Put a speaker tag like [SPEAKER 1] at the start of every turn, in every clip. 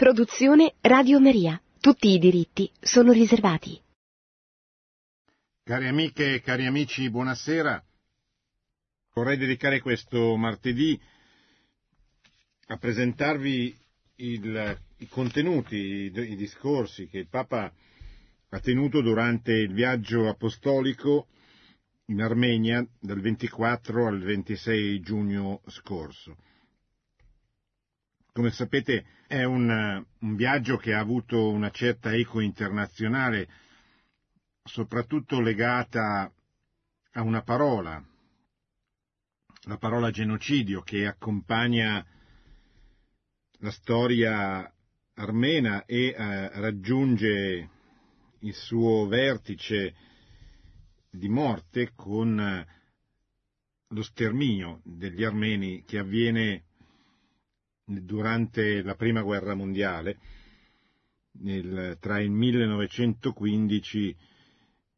[SPEAKER 1] Produzione Radio Maria. Tutti i diritti sono riservati.
[SPEAKER 2] Cari amiche e cari amici, buonasera. Vorrei dedicare questo martedì a presentarvi il, i contenuti, i, i discorsi che il Papa ha tenuto durante il viaggio apostolico in Armenia dal 24 al 26 giugno scorso. Come sapete è un, un viaggio che ha avuto una certa eco internazionale, soprattutto legata a una parola, la parola genocidio che accompagna la storia armena e eh, raggiunge il suo vertice di morte con eh, lo sterminio degli armeni che avviene durante la prima guerra mondiale, nel, tra il 1915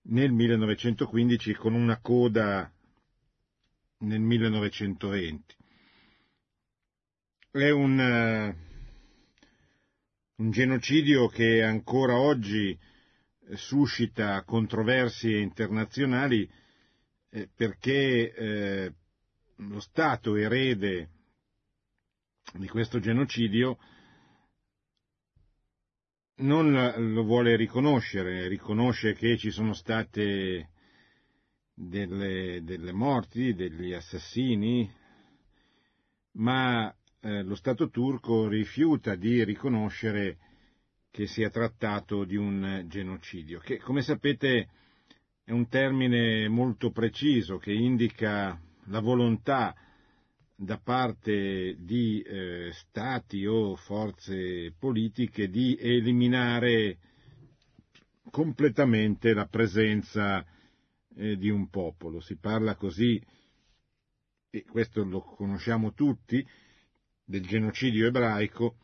[SPEAKER 2] nel 1915 con una coda nel 1920. È un, uh, un genocidio che ancora oggi suscita controversie internazionali eh, perché eh, lo Stato erede di questo genocidio non lo vuole riconoscere, riconosce che ci sono state delle, delle morti, degli assassini, ma eh, lo Stato turco rifiuta di riconoscere che sia trattato di un genocidio, che come sapete è un termine molto preciso che indica la volontà da parte di eh, stati o forze politiche di eliminare completamente la presenza eh, di un popolo. Si parla così, e questo lo conosciamo tutti, del genocidio ebraico,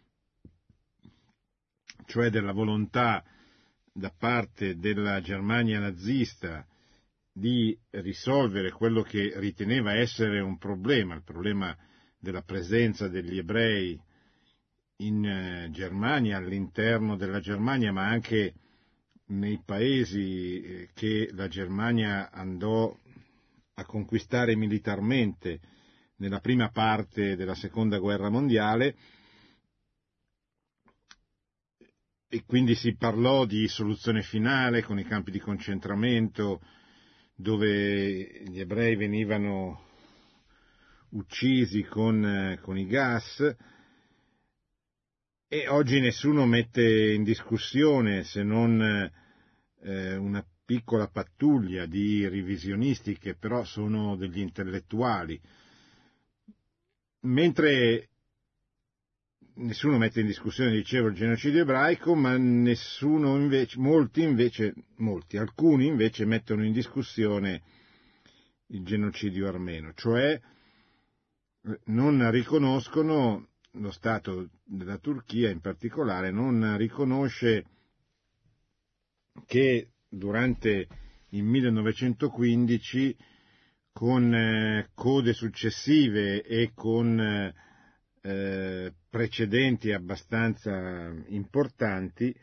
[SPEAKER 2] cioè della volontà da parte della Germania nazista di risolvere quello che riteneva essere un problema, il problema della presenza degli ebrei in eh, Germania, all'interno della Germania, ma anche nei paesi eh, che la Germania andò a conquistare militarmente nella prima parte della seconda guerra mondiale. E quindi si parlò di soluzione finale con i campi di concentramento, dove gli ebrei venivano uccisi con, con i gas. E oggi nessuno mette in discussione se non eh, una piccola pattuglia di revisionisti che però sono degli intellettuali, mentre nessuno mette in discussione, dicevo, il genocidio ebraico, ma nessuno invece, molti invece, molti, alcuni invece mettono in discussione il genocidio armeno, cioè eh, non riconoscono, lo Stato della Turchia in particolare, non riconosce che durante il 1915 con eh, code successive e con eh, precedenti abbastanza importanti,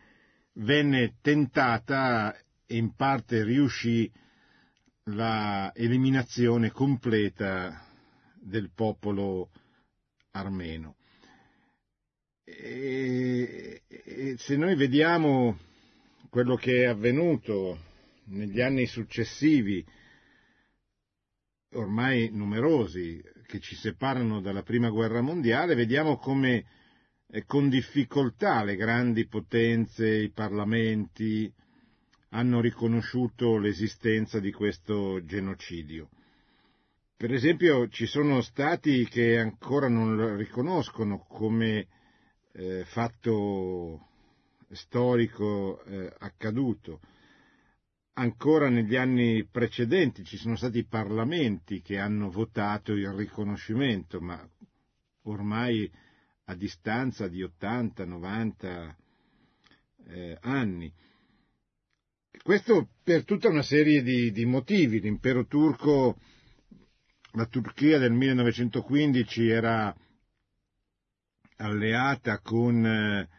[SPEAKER 2] venne tentata e in parte riuscì la eliminazione completa del popolo armeno. E, e se noi vediamo quello che è avvenuto negli anni successivi, ormai numerosi, che ci separano dalla prima guerra mondiale, vediamo come eh, con difficoltà le grandi potenze, i parlamenti hanno riconosciuto l'esistenza di questo genocidio. Per esempio ci sono stati che ancora non lo riconoscono come eh, fatto storico eh, accaduto ancora negli anni precedenti ci sono stati parlamenti che hanno votato il riconoscimento, ma ormai a distanza di 80-90 eh, anni. Questo per tutta una serie di, di, motivi. L'impero turco, la Turchia del 1915 era alleata con eh,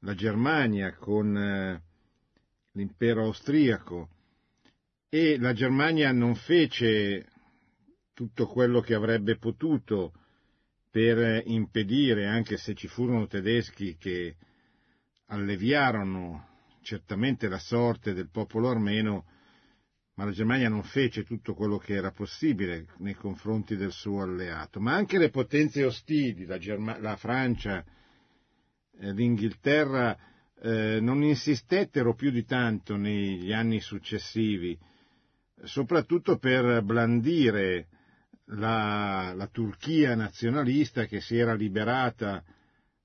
[SPEAKER 2] la Germania con eh, l'impero austriaco e la Germania non fece tutto quello che avrebbe potuto per impedire, anche se ci furono tedeschi che alleviarono certamente la sorte del popolo armeno, ma la Germania non fece tutto quello che era possibile nei confronti del suo alleato. Ma anche le potenze ostili, la, Germa- la Francia, eh, l'Inghilterra, eh, non insistettero più di tanto negli anni successivi, soprattutto per blandire la, la Turchia nazionalista che si era liberata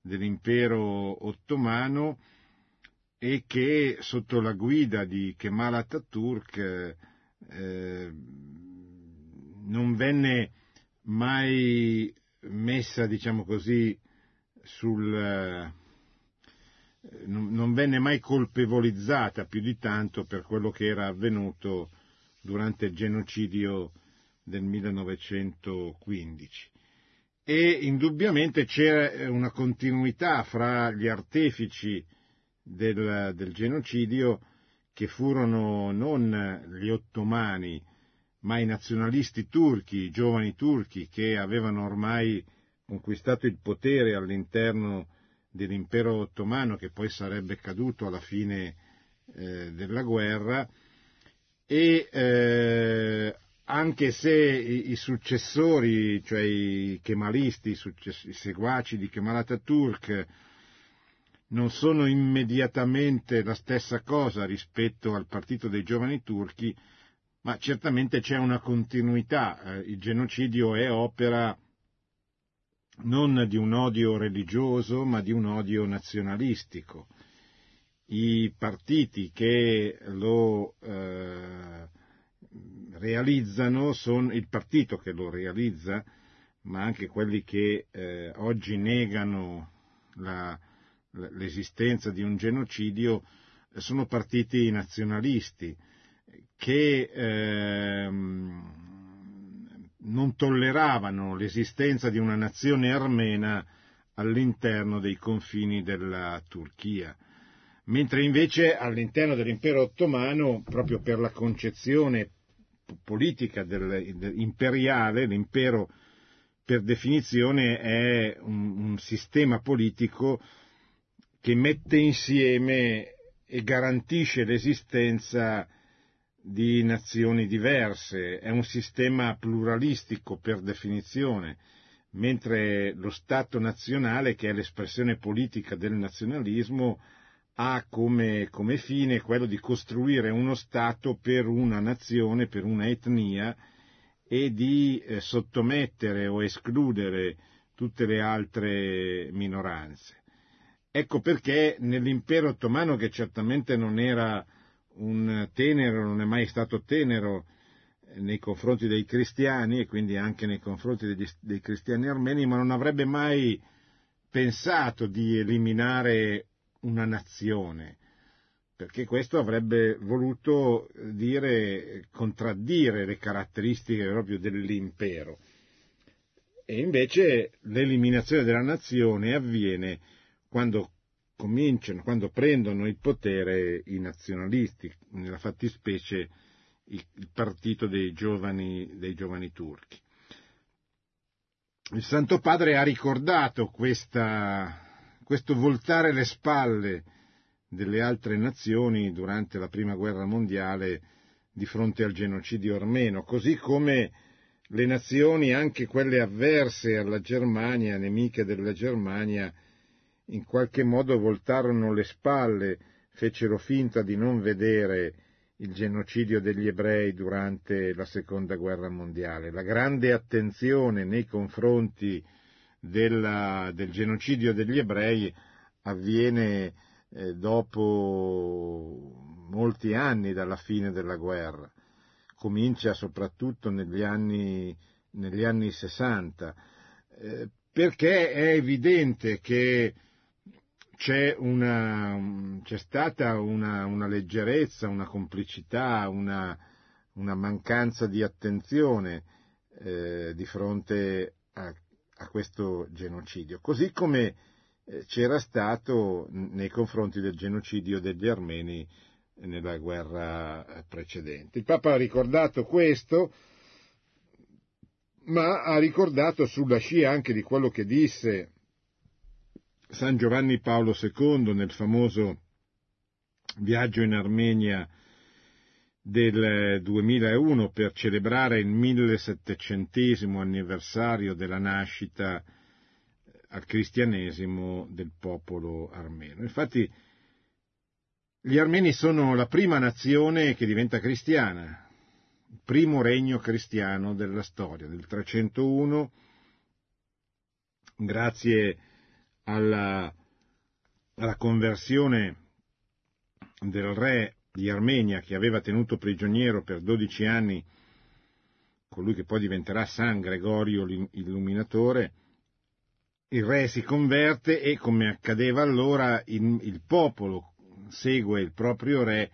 [SPEAKER 2] dell'impero ottomano e che sotto la guida di Kemal Atatürk eh, non venne mai messa, diciamo così, sul, eh, non, venne mai colpevolizzata più di tanto per quello che era avvenuto durante il genocidio del 1915 e indubbiamente c'è una continuità fra gli artefici del, del genocidio che furono non gli ottomani, ma i nazionalisti turchi, i giovani turchi che avevano ormai conquistato il potere all'interno dell'impero ottomano che poi sarebbe caduto alla fine eh, della guerra e eh, anche se i, i, successori, cioè i kemalisti, i, success- i seguaci di Kemal Atatürk, non sono immediatamente la stessa cosa rispetto al partito dei giovani turchi, ma certamente c'è una continuità. Eh, il genocidio è opera non di un odio religioso, ma di un odio nazionalistico. I partiti che lo eh, realizzano sono il partito che lo realizza, ma anche quelli che eh, oggi negano la, l'esistenza di un genocidio sono partiti nazionalisti che ehm, non tolleravano l'esistenza di una nazione armena all'interno dei confini della Turchia, mentre invece all'interno dell'impero ottomano, proprio per la concezione politica imperiale, l'impero per definizione è un, un sistema politico che mette insieme e garantisce l'esistenza di nazioni diverse, è un sistema pluralistico per definizione, mentre lo Stato nazionale, che è l'espressione politica del nazionalismo, ha come, come, fine quello di costruire uno Stato per una nazione, per una etnia e di eh, sottomettere o escludere tutte le altre minoranze. Ecco perché nell'impero ottomano, che certamente non era un tenero, non è mai stato tenero eh, nei confronti dei cristiani e quindi anche nei confronti degli, dei cristiani armeni, ma non avrebbe mai pensato di eliminare una nazione, perché questo avrebbe voluto dire, contraddire le caratteristiche proprio dell'impero. E invece l'eliminazione della nazione avviene quando cominciano, quando prendono il potere i nazionalisti, nella fattispecie il, partito dei giovani, dei giovani turchi. Il Santo Padre ha ricordato questa, questo voltare le spalle delle altre nazioni durante la Prima Guerra Mondiale di fronte al genocidio armeno, così come le nazioni, anche quelle avverse alla Germania, nemiche della Germania, in qualche modo voltarono le spalle, fecero finta di non vedere il genocidio degli ebrei durante la seconda guerra mondiale. La grande attenzione nei confronti della, del genocidio degli ebrei avviene eh, dopo molti anni dalla fine della guerra. Comincia soprattutto negli anni, negli anni 60, eh, perché è evidente che c'è, una, c'è stata una, una, leggerezza, una complicità, una, una mancanza di attenzione eh, di fronte a, a, questo genocidio. Così come eh, c'era stato nei confronti del genocidio degli armeni nella guerra eh, precedente. Il Papa ha ricordato questo, ma ha ricordato sulla scia anche di quello che disse San Giovanni Paolo II nel famoso viaggio in Armenia del 2001 per celebrare il 1700 anniversario della nascita al cristianesimo del popolo armeno. Infatti gli armeni sono la prima nazione che diventa cristiana, il primo regno cristiano della storia, del 301, grazie alla, alla conversione del re di Armenia che aveva tenuto prigioniero per 12 anni colui che poi diventerà San Gregorio l'Illuminatore, il re si converte e, come accadeva allora, il, il popolo segue il proprio re,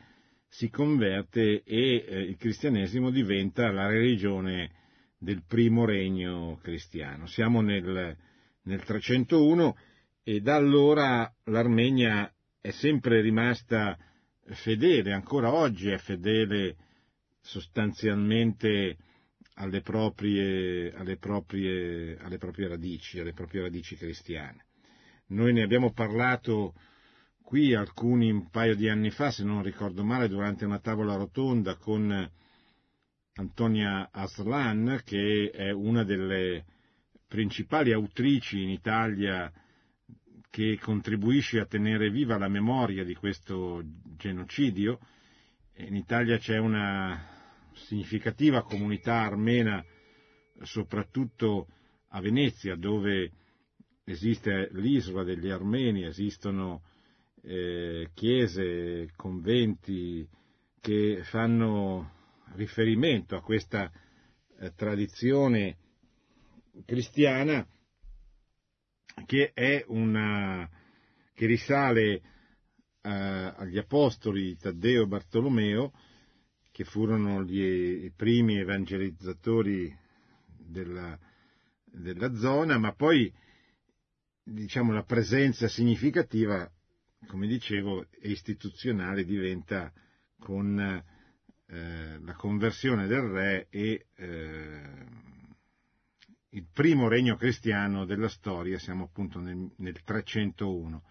[SPEAKER 2] si converte e eh, il cristianesimo diventa la religione del primo regno cristiano. Siamo nel, nel 301 e da allora l'Armenia è sempre rimasta fedele, ancora oggi è fedele sostanzialmente alle proprie, alle proprie, alle proprie radici, alle proprie radici cristiane. Noi ne abbiamo parlato qui alcuni un paio di anni fa, se non ricordo male, durante una tavola rotonda con Antonia Aslan, che è una delle principali autrici in Italia che contribuisce a tenere viva la memoria di questo genocidio. In Italia c'è una significativa comunità armena, soprattutto a Venezia, dove esiste l'isola degli armeni, esistono eh, chiese, conventi che fanno riferimento a questa eh, tradizione cristiana che una che risale eh, agli apostoli Taddeo e Bartolomeo che furono gli, i primi evangelizzatori della, della zona, ma poi diciamo la presenza significativa, come dicevo, istituzionale diventa con eh, la conversione del re e eh, il primo regno cristiano della storia, siamo appunto nel, nel 301,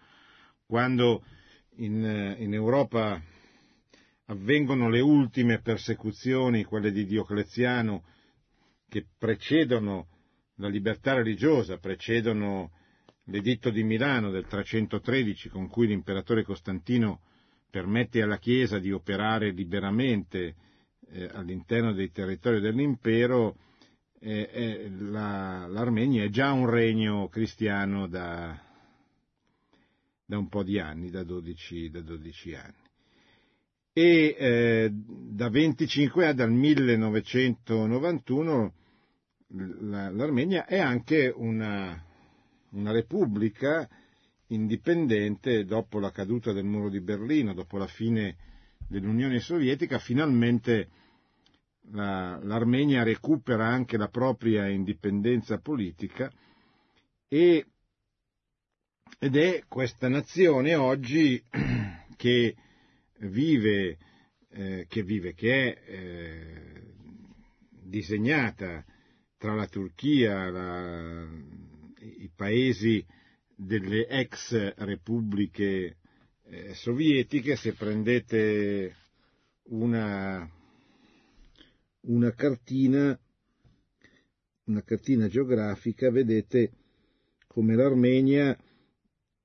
[SPEAKER 2] quando in, in Europa avvengono le ultime persecuzioni, quelle di Diocleziano, che precedono la libertà religiosa, precedono l'editto di Milano del 313 con cui l'imperatore Costantino permette alla Chiesa di operare liberamente eh, all'interno dei territori dell'impero, eh, eh, la, l'Armenia è già un regno cristiano da, da un po' di anni, da 12, da 12 anni. E eh, da 25 anni, dal 1991, l'Armenia è anche una, una repubblica indipendente dopo la caduta del muro di Berlino, dopo la fine dell'Unione Sovietica, finalmente la, l'Armenia recupera anche la propria indipendenza politica e, ed è questa nazione oggi che vive, eh, che, vive che è eh, disegnata tra la Turchia, la, i paesi delle ex repubbliche eh, sovietiche, se prendete una, una cartina, una cartina geografica, vedete come l'Armenia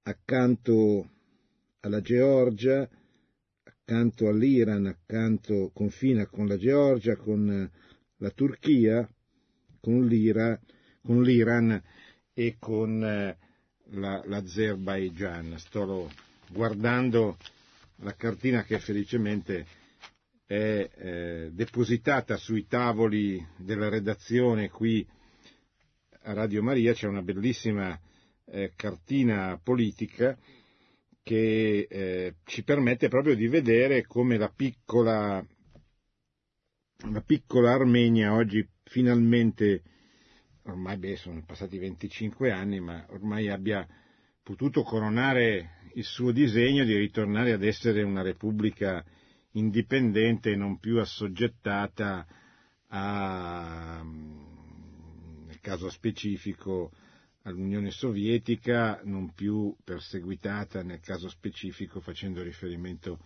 [SPEAKER 2] accanto alla Georgia accanto all'Iran, accanto, confina con la Georgia, con la Turchia, con, l'Ira, con l'Iran e con eh, la, l'Azerbaigian. Sto guardando la cartina che felicemente è eh, depositata sui tavoli della redazione qui a Radio Maria, c'è una bellissima eh, cartina politica che eh, ci permette proprio di vedere come la piccola, la piccola Armenia oggi finalmente, ormai beh, sono passati 25 anni, ma ormai abbia potuto coronare il suo disegno di ritornare ad essere una repubblica indipendente e non più assoggettata a, nel caso specifico, all'Unione Sovietica, non più perseguitata nel caso specifico facendo riferimento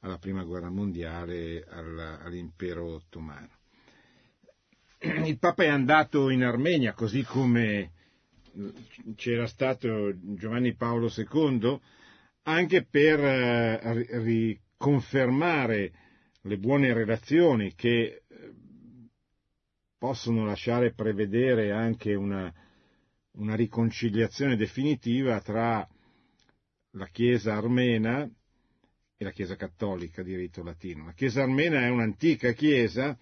[SPEAKER 2] alla Prima Guerra Mondiale, all'impero ottomano. Il Papa è andato in Armenia, così come c'era stato Giovanni Paolo II, anche per riconfermare le buone relazioni che eh, possono lasciare prevedere anche una, una riconciliazione definitiva tra la Chiesa armena e la Chiesa cattolica di rito latino. La Chiesa armena è un'antica Chiesa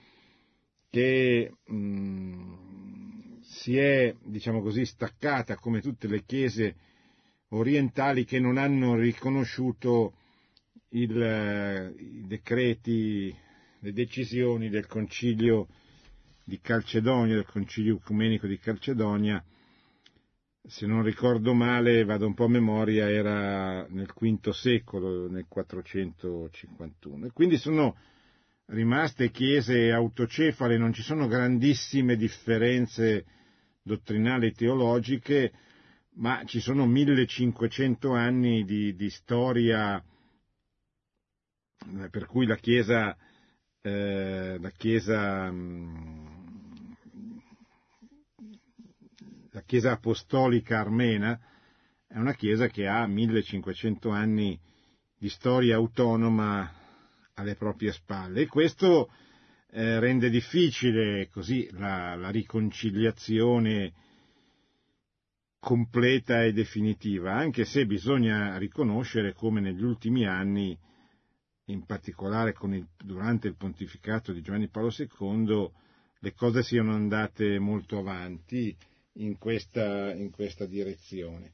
[SPEAKER 2] che mh, mm, si è, diciamo così, staccata come tutte le Chiese orientali che non hanno riconosciuto il, i decreti, le decisioni del Concilio di Calcedonia, del Concilio Ecumenico di Calcedonia, se non ricordo male, vado un po' a memoria, era nel V secolo, nel 451. E quindi sono rimaste chiese autocefale, non ci sono grandissime differenze dottrinali e teologiche, ma ci sono 1500 anni di, di storia per cui la Chiesa, eh, la Chiesa mm, la Chiesa Apostolica Armena è una Chiesa che ha 1500 anni di storia autonoma alle proprie spalle. E questo eh, rende difficile così la, la riconciliazione completa e definitiva, anche se bisogna riconoscere come negli ultimi anni, in particolare il, durante il pontificato di Giovanni Paolo II, le cose siano andate molto avanti in questa, in questa direzione.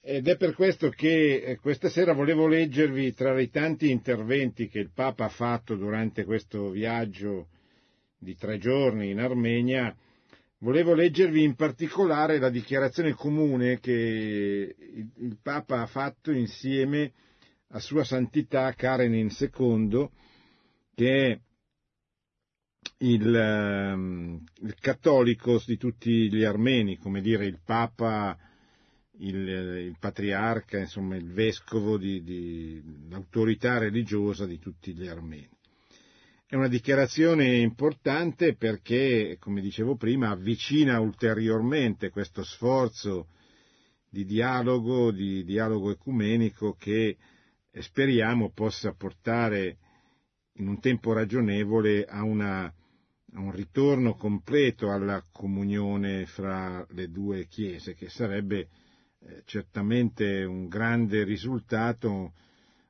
[SPEAKER 2] Ed è per questo che eh, questa sera volevo leggervi tra i tanti interventi che il Papa ha fatto durante questo viaggio di tre giorni in Armenia, volevo leggervi in particolare la dichiarazione comune che il Papa ha fatto insieme a Sua Santità Karenin II, che è il, ehm, il cattolicos di tutti gli armeni, come dire il Papa, il, il patriarca, insomma il vescovo, di, di, l'autorità religiosa di tutti gli armeni. È una dichiarazione importante perché, come dicevo prima, avvicina ulteriormente questo sforzo di dialogo, di dialogo ecumenico che speriamo possa portare in un tempo ragionevole a una a un ritorno completo alla comunione fra le due chiese, che sarebbe eh, certamente un grande risultato,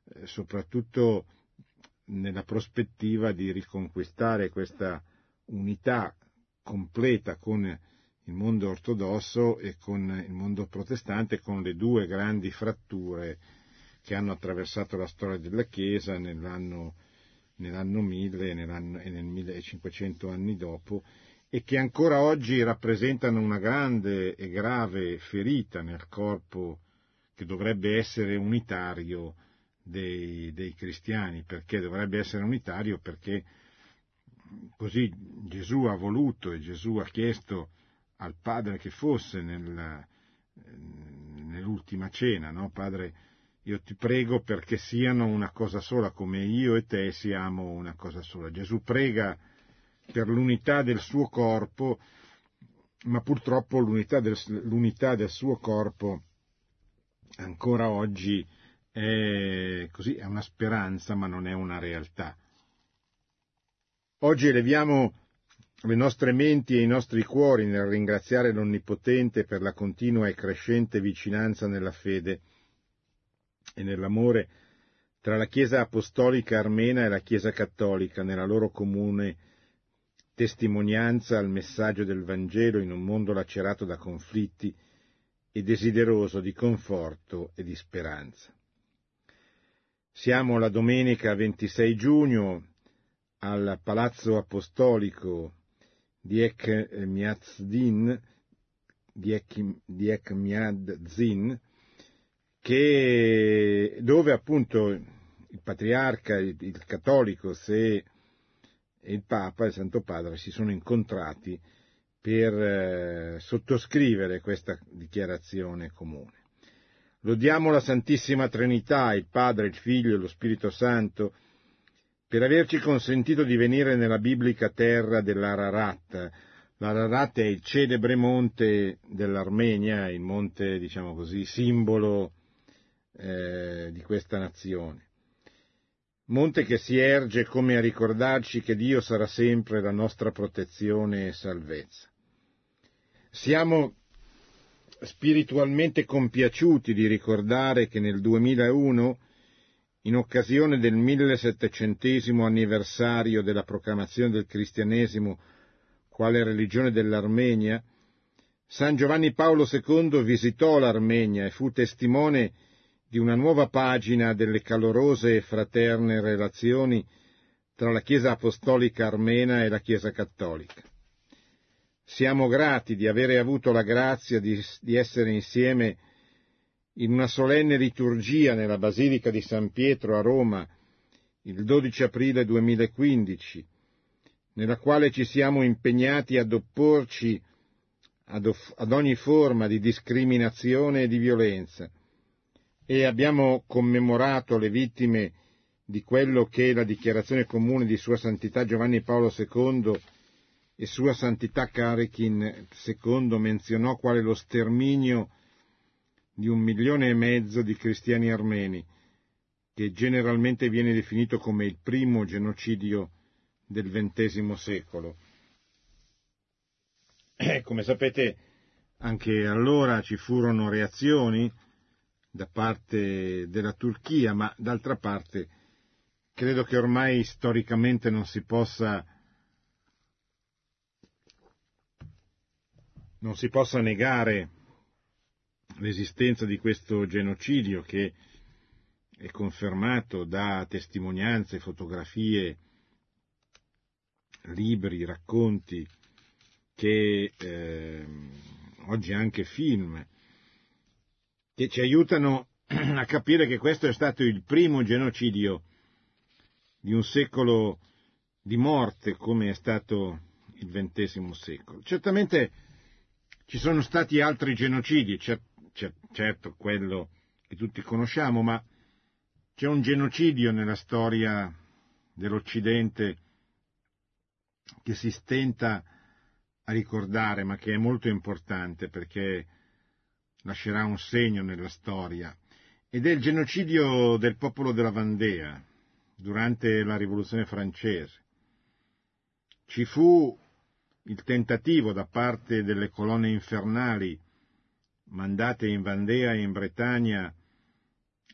[SPEAKER 2] eh, soprattutto nella prospettiva di riconquistare questa unità completa con il mondo ortodosso e con il mondo protestante, con le due grandi fratture che hanno attraversato la storia della Chiesa nell'anno nell'anno 1000 e, nell'anno, e nel 1500 anni dopo e che ancora oggi rappresentano una grande e grave ferita nel corpo che dovrebbe essere unitario dei, dei cristiani. Perché dovrebbe essere unitario? Perché così Gesù ha voluto e Gesù ha chiesto al Padre che fosse nel, nell'ultima cena, no? Padre, io ti prego perché siano una cosa sola, come io e te siamo una cosa sola. Gesù prega per l'unità del suo corpo, ma purtroppo l'unità del, l'unità del suo corpo ancora oggi è, così, è una speranza, ma non è una realtà. Oggi eleviamo le nostre menti e i nostri cuori nel ringraziare l'Onnipotente per la continua e crescente vicinanza nella fede e nell'amore tra la Chiesa apostolica armena e la Chiesa cattolica nella loro comune testimonianza al messaggio del Vangelo in un mondo lacerato da conflitti e desideroso di conforto e di speranza. Siamo la domenica 26 giugno al Palazzo Apostolico di Ek Miazdin, di Ek Miadzin, che, dove appunto il patriarca, il, il cattolico e il Papa, il Santo Padre, si sono incontrati per eh, sottoscrivere questa dichiarazione comune. Lodiamo la Santissima Trinità, il Padre, il Figlio e lo Spirito Santo, per averci consentito di venire nella biblica terra dell'Ararat. L'Ararat è il celebre monte dell'Armenia, il monte, diciamo così, simbolo eh, di questa nazione. Monte che si erge come a ricordarci che Dio sarà sempre la nostra protezione e salvezza. Siamo spiritualmente compiaciuti di ricordare che nel 2001, in occasione del 1700 anniversario della proclamazione del cristianesimo quale religione dell'Armenia, San Giovanni Paolo II visitò l'Armenia e fu testimone di una nuova pagina delle calorose e fraterne relazioni tra la Chiesa apostolica armena e la Chiesa cattolica. Siamo grati di avere avuto la grazia di, di essere insieme in una solenne liturgia nella Basilica di San Pietro a Roma il 12 aprile 2015, nella quale ci siamo impegnati ad opporci ad, ad ogni forma di discriminazione e di violenza e abbiamo commemorato le vittime di quello che la dichiarazione comune di Sua Santità Giovanni Paolo II e Sua Santità Karekin II menzionò quale lo sterminio di un milione e mezzo di cristiani armeni, che generalmente viene definito come il primo genocidio del XX secolo. Eh, come sapete, anche allora ci furono reazioni da parte della Turchia, ma d'altra parte credo che ormai storicamente non si possa non si possa negare l'esistenza di questo genocidio che è confermato da testimonianze, fotografie, libri, racconti, che eh, oggi anche film, che ci aiutano a capire che questo è stato il primo genocidio di un secolo di morte come è stato il XX secolo. Certamente ci sono stati altri genocidi, certo quello che tutti conosciamo, ma c'è un genocidio nella storia dell'Occidente che si stenta a ricordare, ma che è molto importante perché lascerà un segno nella storia, ed è il genocidio del popolo della Vandea durante la rivoluzione francese. Ci fu il tentativo da parte delle colonne infernali mandate in Vandea e in Bretagna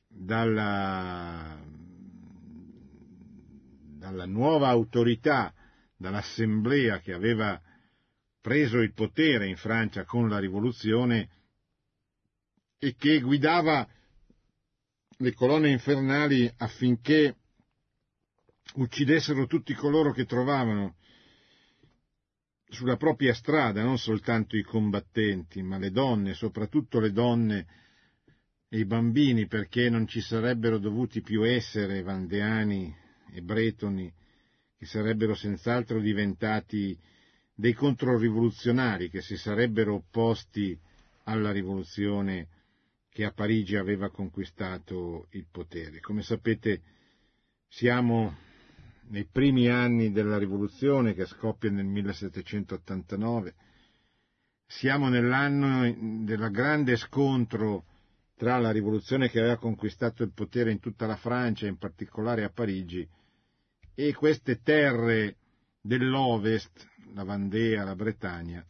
[SPEAKER 2] dalla, dalla nuova autorità, dall'assemblea che aveva preso il potere in Francia con la rivoluzione e che guidava le colonne infernali affinché uccidessero tutti coloro che trovavano sulla propria strada non soltanto i combattenti, ma le donne, soprattutto le donne e i bambini, perché non ci sarebbero dovuti più essere vandeani e bretoni, che sarebbero senz'altro diventati dei controrivoluzionari che si sarebbero opposti alla rivoluzione che a Parigi aveva conquistato il potere. Come sapete siamo nei primi anni della rivoluzione che scoppia nel 1789, siamo nell'anno del grande scontro tra la rivoluzione che aveva conquistato il potere in tutta la Francia, in particolare a Parigi, e queste terre dell'Ovest, la Vandea, la Bretagna,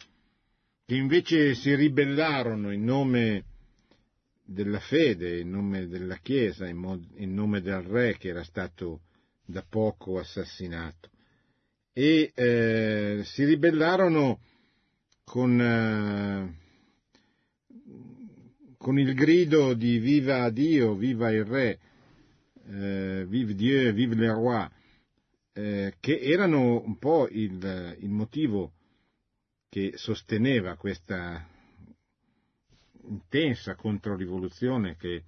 [SPEAKER 2] che invece si ribellarono in nome della fede, in nome della Chiesa, in, nome del re che era stato da poco assassinato. E eh, si ribellarono con, eh, con, il grido di viva Dio, viva il re, eh, vive Dieu, vive le roi, eh, che erano un po' il, il motivo che sosteneva questa intensa controrivoluzione che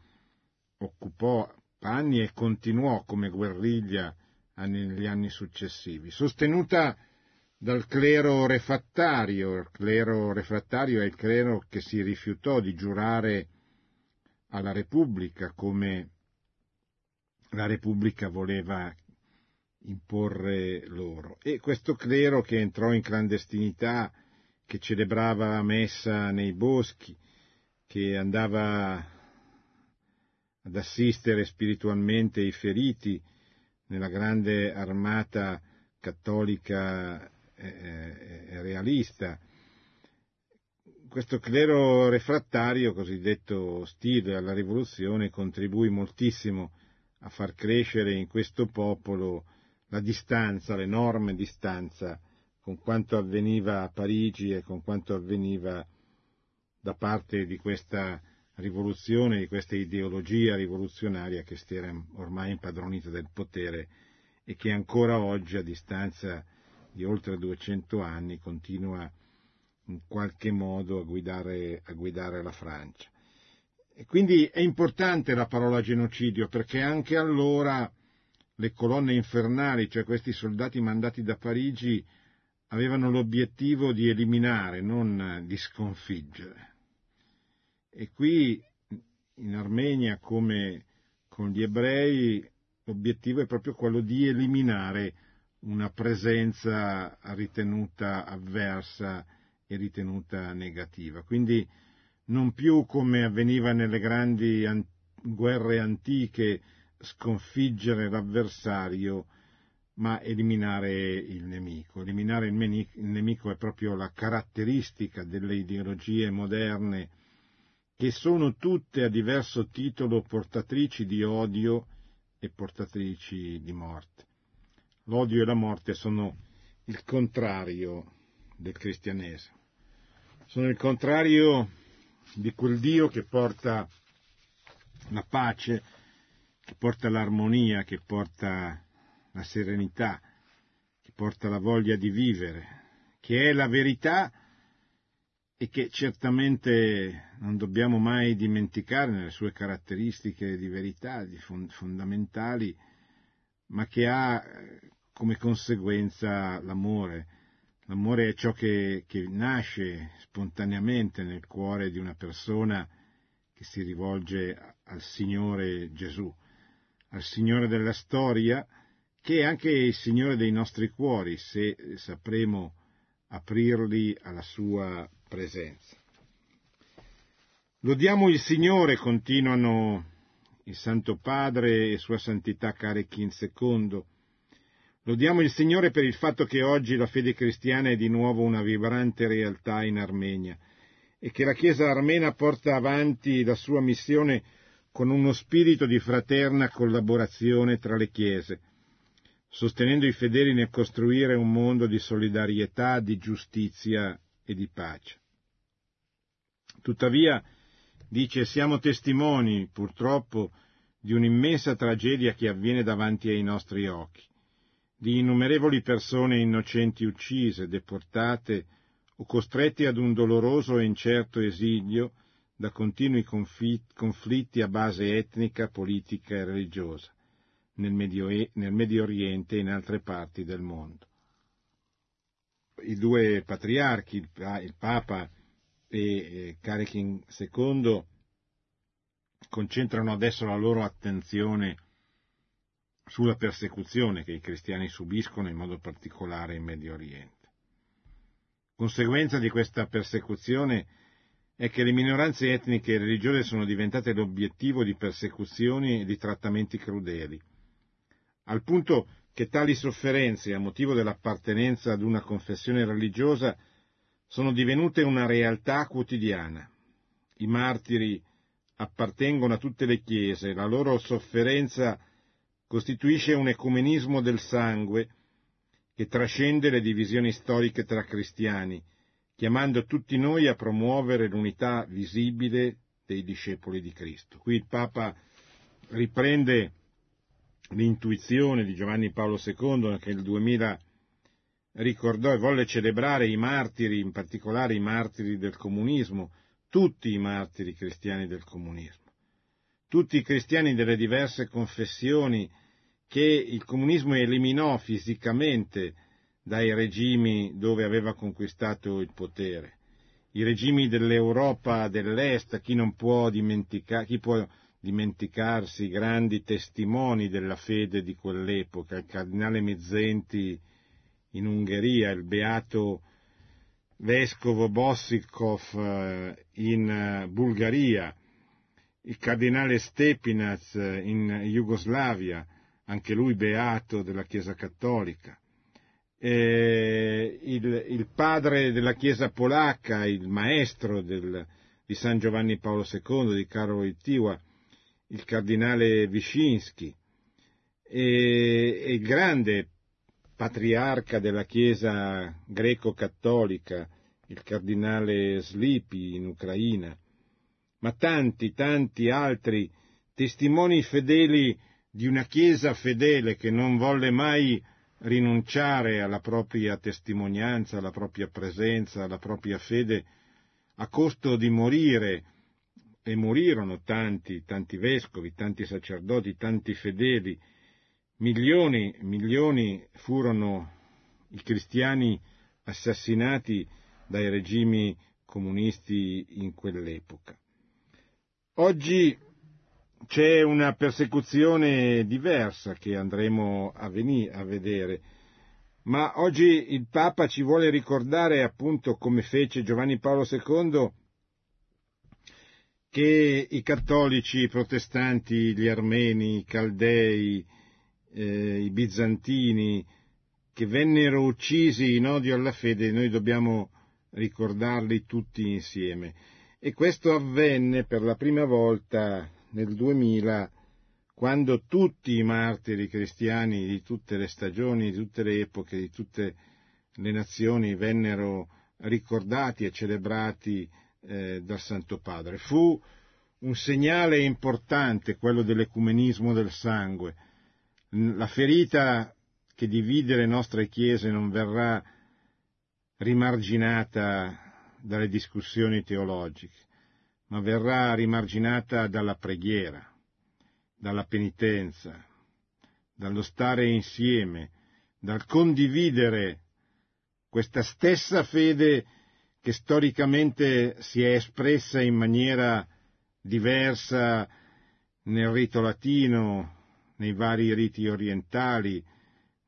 [SPEAKER 2] occupò anni e continuò come guerriglia negli anni successivi, sostenuta dal clero refrattario. Il clero refrattario è il clero che si rifiutò di giurare alla Repubblica come la Repubblica voleva imporre loro. E questo clero che entrò in clandestinità, che celebrava la messa nei boschi, che andava ad assistere spiritualmente i feriti nella grande armata cattolica e realista. Questo clero refrattario, cosiddetto ostile alla rivoluzione, contribuì moltissimo a far crescere in questo popolo la distanza, l'enorme distanza con quanto avveniva a Parigi e con quanto avveniva da parte di questa rivoluzione, di questa ideologia rivoluzionaria che si era ormai impadronita del potere e che ancora oggi, a distanza di oltre 200 anni, continua in qualche modo a guidare, a guidare la Francia. E quindi è importante la parola genocidio perché anche allora le colonne infernali, cioè questi soldati mandati da Parigi, avevano l'obiettivo di eliminare, non di sconfiggere. E qui in Armenia, come con gli ebrei, l'obiettivo è proprio quello di eliminare una presenza ritenuta avversa e ritenuta negativa. Quindi non più come avveniva nelle grandi an- guerre antiche, sconfiggere l'avversario, ma eliminare il nemico. Eliminare il, menico, il nemico è proprio la caratteristica delle ideologie moderne che sono tutte a diverso titolo portatrici di odio e portatrici di morte. L'odio e la morte sono il contrario del cristianesimo, sono il contrario di quel Dio che porta la pace, che porta l'armonia, che porta la serenità, che porta la voglia di vivere, che è la verità e che certamente non dobbiamo mai dimenticare nelle sue caratteristiche di verità, di fondamentali, ma che ha come conseguenza l'amore, L'amore è ciò che, che, nasce spontaneamente nel cuore di una persona che si rivolge al Signore Gesù, al Signore della storia, che è anche il Signore dei nostri cuori, se sapremo aprirli alla sua presenza. Lodiamo il Signore, continuano il Santo Padre e Sua Santità Carechin II, Lodiamo il Signore per il fatto che oggi la fede cristiana è di nuovo una vibrante realtà in Armenia e che la Chiesa armena porta avanti la sua missione con uno spirito di fraterna collaborazione tra le Chiese, sostenendo i fedeli nel costruire un mondo di solidarietà, di giustizia e di pace. Tuttavia, dice, siamo testimoni, purtroppo, di un'immensa tragedia che avviene davanti ai nostri occhi di innumerevoli persone innocenti uccise, deportate o costrette ad un doloroso e incerto esilio da continui conflitti a base etnica, politica e religiosa nel Medio, nel Medio Oriente e in altre parti del mondo. I due patriarchi, il Papa e Carechin II, concentrano adesso la loro attenzione sulla persecuzione che i cristiani subiscono in modo particolare in Medio Oriente. Conseguenza di questa persecuzione è che le minoranze etniche e religiose sono diventate l'obiettivo di persecuzioni e di trattamenti crudeli, al punto che tali sofferenze a motivo dell'appartenenza ad una confessione religiosa sono divenute una realtà quotidiana. I martiri appartengono a tutte le chiese, la loro sofferenza costituisce un ecumenismo del sangue che trascende le divisioni storiche tra cristiani, chiamando tutti noi a promuovere l'unità visibile dei discepoli di Cristo. Qui il Papa riprende l'intuizione di Giovanni Paolo II che nel 2000 ricordò e volle celebrare i martiri, in particolare i martiri del comunismo, tutti i martiri cristiani del comunismo tutti i cristiani delle diverse confessioni che il comunismo eliminò fisicamente dai regimi dove aveva conquistato il potere. I regimi dell'Europa dell'Est, chi può, dimentica, chi può dimenticarsi i grandi testimoni della fede di quell'epoca, il cardinale Mizzenti in Ungheria, il beato vescovo Bossikov eh, in eh, Bulgaria, il cardinale Stepinac eh, in Jugoslavia, anche lui beato della Chiesa Cattolica, il, il, padre della Chiesa polacca, il maestro del, di San Giovanni Paolo II, di Karol Wojtyła, il cardinale Wyszynski, e, e grande patriarca della Chiesa greco-cattolica, il cardinale Slipi in Ucraina, ma tanti, tanti altri testimoni fedeli di una Chiesa fedele che non volle mai rinunciare alla propria testimonianza, alla propria presenza, alla propria fede, a costo di morire, e morirono tanti, tanti vescovi, tanti sacerdoti, tanti fedeli, milioni, milioni furono i cristiani assassinati dai regimi comunisti in quell'epoca. Oggi c'è una persecuzione diversa che andremo a, venire, a vedere, ma oggi il Papa ci vuole ricordare appunto come fece Giovanni Paolo II che i cattolici, i protestanti, gli armeni, i caldei, eh, i bizantini, che vennero uccisi in odio alla fede, noi dobbiamo ricordarli tutti insieme. E questo avvenne per la prima volta nel 2000, quando tutti i martiri cristiani di tutte le stagioni, di tutte le epoche, di tutte le nazioni vennero ricordati e celebrati eh, dal Santo Padre. Fu un segnale importante quello dell'ecumenismo del sangue. La ferita che divide le nostre chiese non verrà rimarginata dalle discussioni teologiche, ma verrà rimarginata dalla preghiera, dalla penitenza, dallo stare insieme, dal condividere questa stessa fede che storicamente si è espressa in maniera diversa nel rito latino, nei vari riti orientali,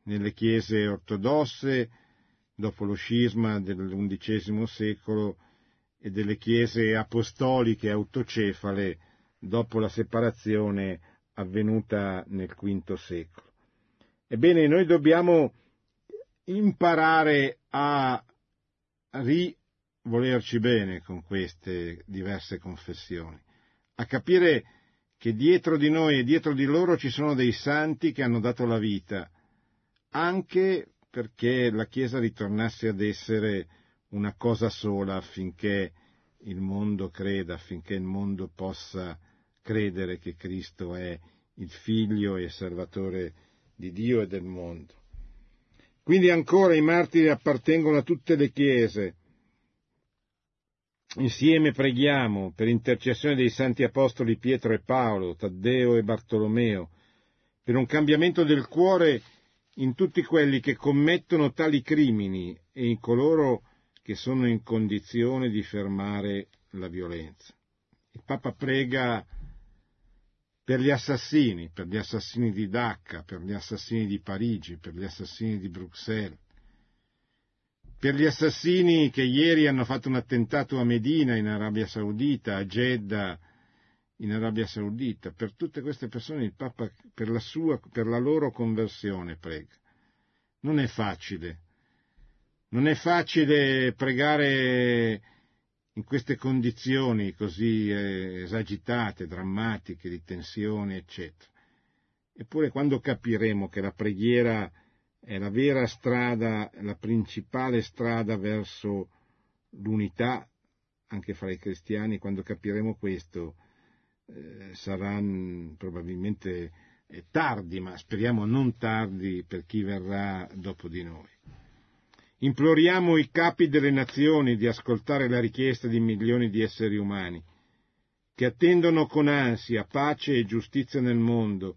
[SPEAKER 2] nelle chiese ortodosse, dopo lo scisma dell'undicesimo secolo, e delle chiese apostoliche autocefale dopo la separazione avvenuta nel V secolo. Ebbene, noi dobbiamo imparare a rivolerci bene con queste diverse confessioni, a capire che dietro di noi e dietro di loro ci sono dei santi che hanno dato la vita, anche perché la Chiesa ritornasse ad essere una cosa sola affinché il mondo creda, affinché il mondo possa credere che Cristo è il Figlio e Salvatore di Dio e del mondo. Quindi ancora i martiri appartengono a tutte le chiese. Insieme preghiamo per intercessione dei santi apostoli Pietro e Paolo, Taddeo e Bartolomeo, per un cambiamento del cuore in tutti quelli che commettono tali crimini e in coloro che sono in condizione di fermare la violenza. Il Papa prega per gli assassini, per gli assassini di Dacca, per gli assassini di Parigi, per gli assassini di Bruxelles, per gli assassini che ieri hanno fatto un attentato a Medina in Arabia Saudita, a Jeddah in Arabia Saudita, per tutte queste persone il Papa per la, sua, per la loro conversione prega. Non è facile non è facile pregare in queste condizioni così eh, esagitate, drammatiche, di tensione, eccetera. Eppure quando capiremo che la preghiera è la vera strada, la principale strada verso l'unità anche fra i cristiani, quando capiremo questo eh, sarà probabilmente tardi, ma speriamo non tardi per chi verrà dopo di noi. Imploriamo i capi delle nazioni di ascoltare la richiesta di milioni di esseri umani che attendono con ansia pace e giustizia nel mondo,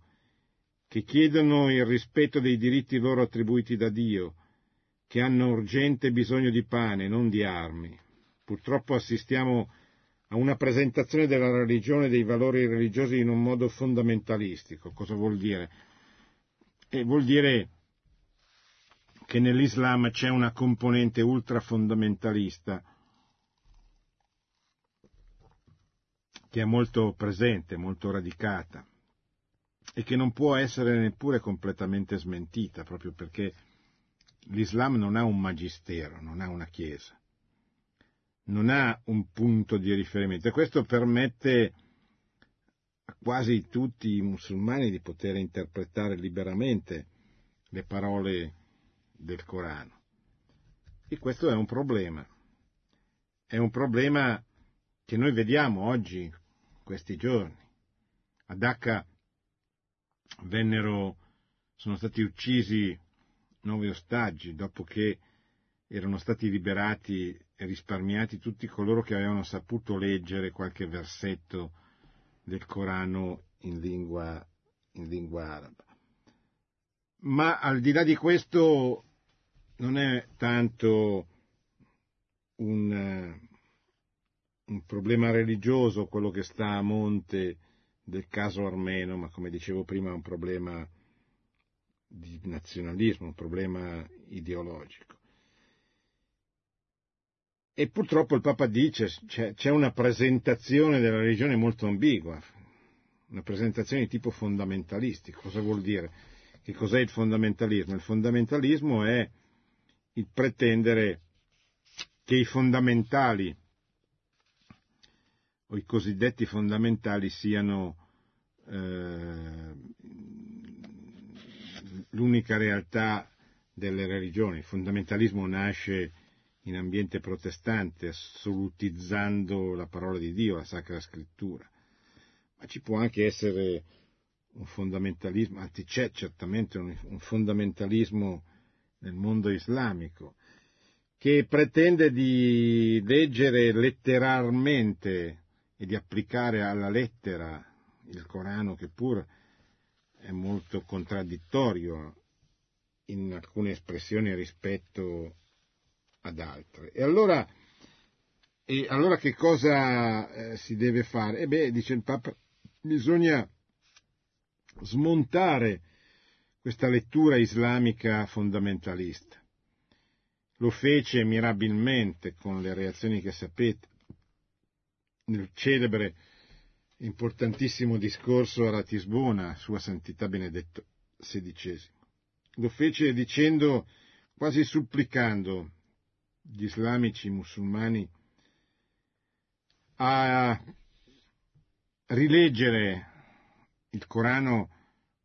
[SPEAKER 2] che chiedono il rispetto dei diritti loro attribuiti da Dio, che hanno urgente bisogno di pane, non di armi. Purtroppo assistiamo a una presentazione della religione e dei valori religiosi in un modo fondamentalistico. Cosa vuol dire? E vuol dire che nell'Islam c'è una componente ultrafondamentalista che è molto presente, molto radicata e che non può essere neppure completamente smentita, proprio perché l'Islam non ha un magistero, non ha una chiesa, non ha un punto di riferimento e questo permette a quasi tutti i musulmani di poter interpretare liberamente le parole del Corano. E questo è un problema. È un problema che noi vediamo oggi, questi giorni. A Dhaka vennero, sono stati uccisi nove ostaggi dopo che erano stati liberati e risparmiati tutti coloro che avevano saputo leggere qualche versetto del Corano in lingua, in lingua araba. Ma al di là di questo non è tanto un, un problema religioso quello che sta a monte del caso armeno, ma come dicevo prima è un problema di nazionalismo, un problema ideologico. E purtroppo il Papa dice c'è, c'è una presentazione della religione molto ambigua, una presentazione di tipo fondamentalistico. Cosa vuol dire? Che cos'è il fondamentalismo? Il fondamentalismo è il pretendere che i fondamentali o i cosiddetti fondamentali siano eh, l'unica realtà delle religioni. Il fondamentalismo nasce in ambiente protestante, assolutizzando la parola di Dio, la Sacra Scrittura. Ma ci può anche essere un fondamentalismo, anzi c'è certamente un, fondamentalismo nel mondo islamico, che pretende di leggere letteralmente e di applicare alla lettera il Corano, che pur è molto contraddittorio in alcune espressioni rispetto ad altre. E allora, e allora che cosa eh, si deve fare? E beh, dice il Papa, bisogna smontare questa lettura islamica fondamentalista. Lo fece mirabilmente con le reazioni che sapete nel celebre importantissimo discorso a Ratisbona, Sua Santità Benedetto XVI. Lo fece dicendo, quasi supplicando gli islamici musulmani a rileggere il Corano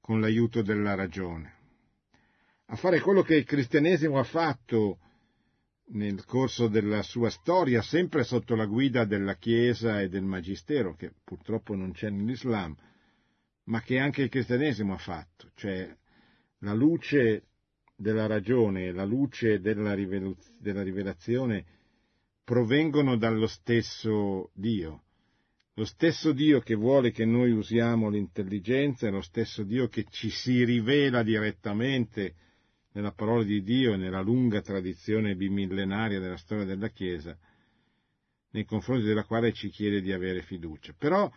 [SPEAKER 2] con l'aiuto della ragione, a fare quello che il cristianesimo ha fatto nel corso della sua storia, sempre sotto la guida della Chiesa e del Magistero, che purtroppo non c'è nell'Islam, ma che anche il cristianesimo ha fatto, cioè la luce della ragione la luce della rivelazione provengono dallo stesso Dio. Lo stesso Dio che vuole che noi usiamo l'intelligenza è lo stesso Dio che ci si rivela direttamente nella parola di Dio e nella lunga tradizione bimillenaria della storia della Chiesa, nei confronti della quale ci chiede di avere fiducia. Però,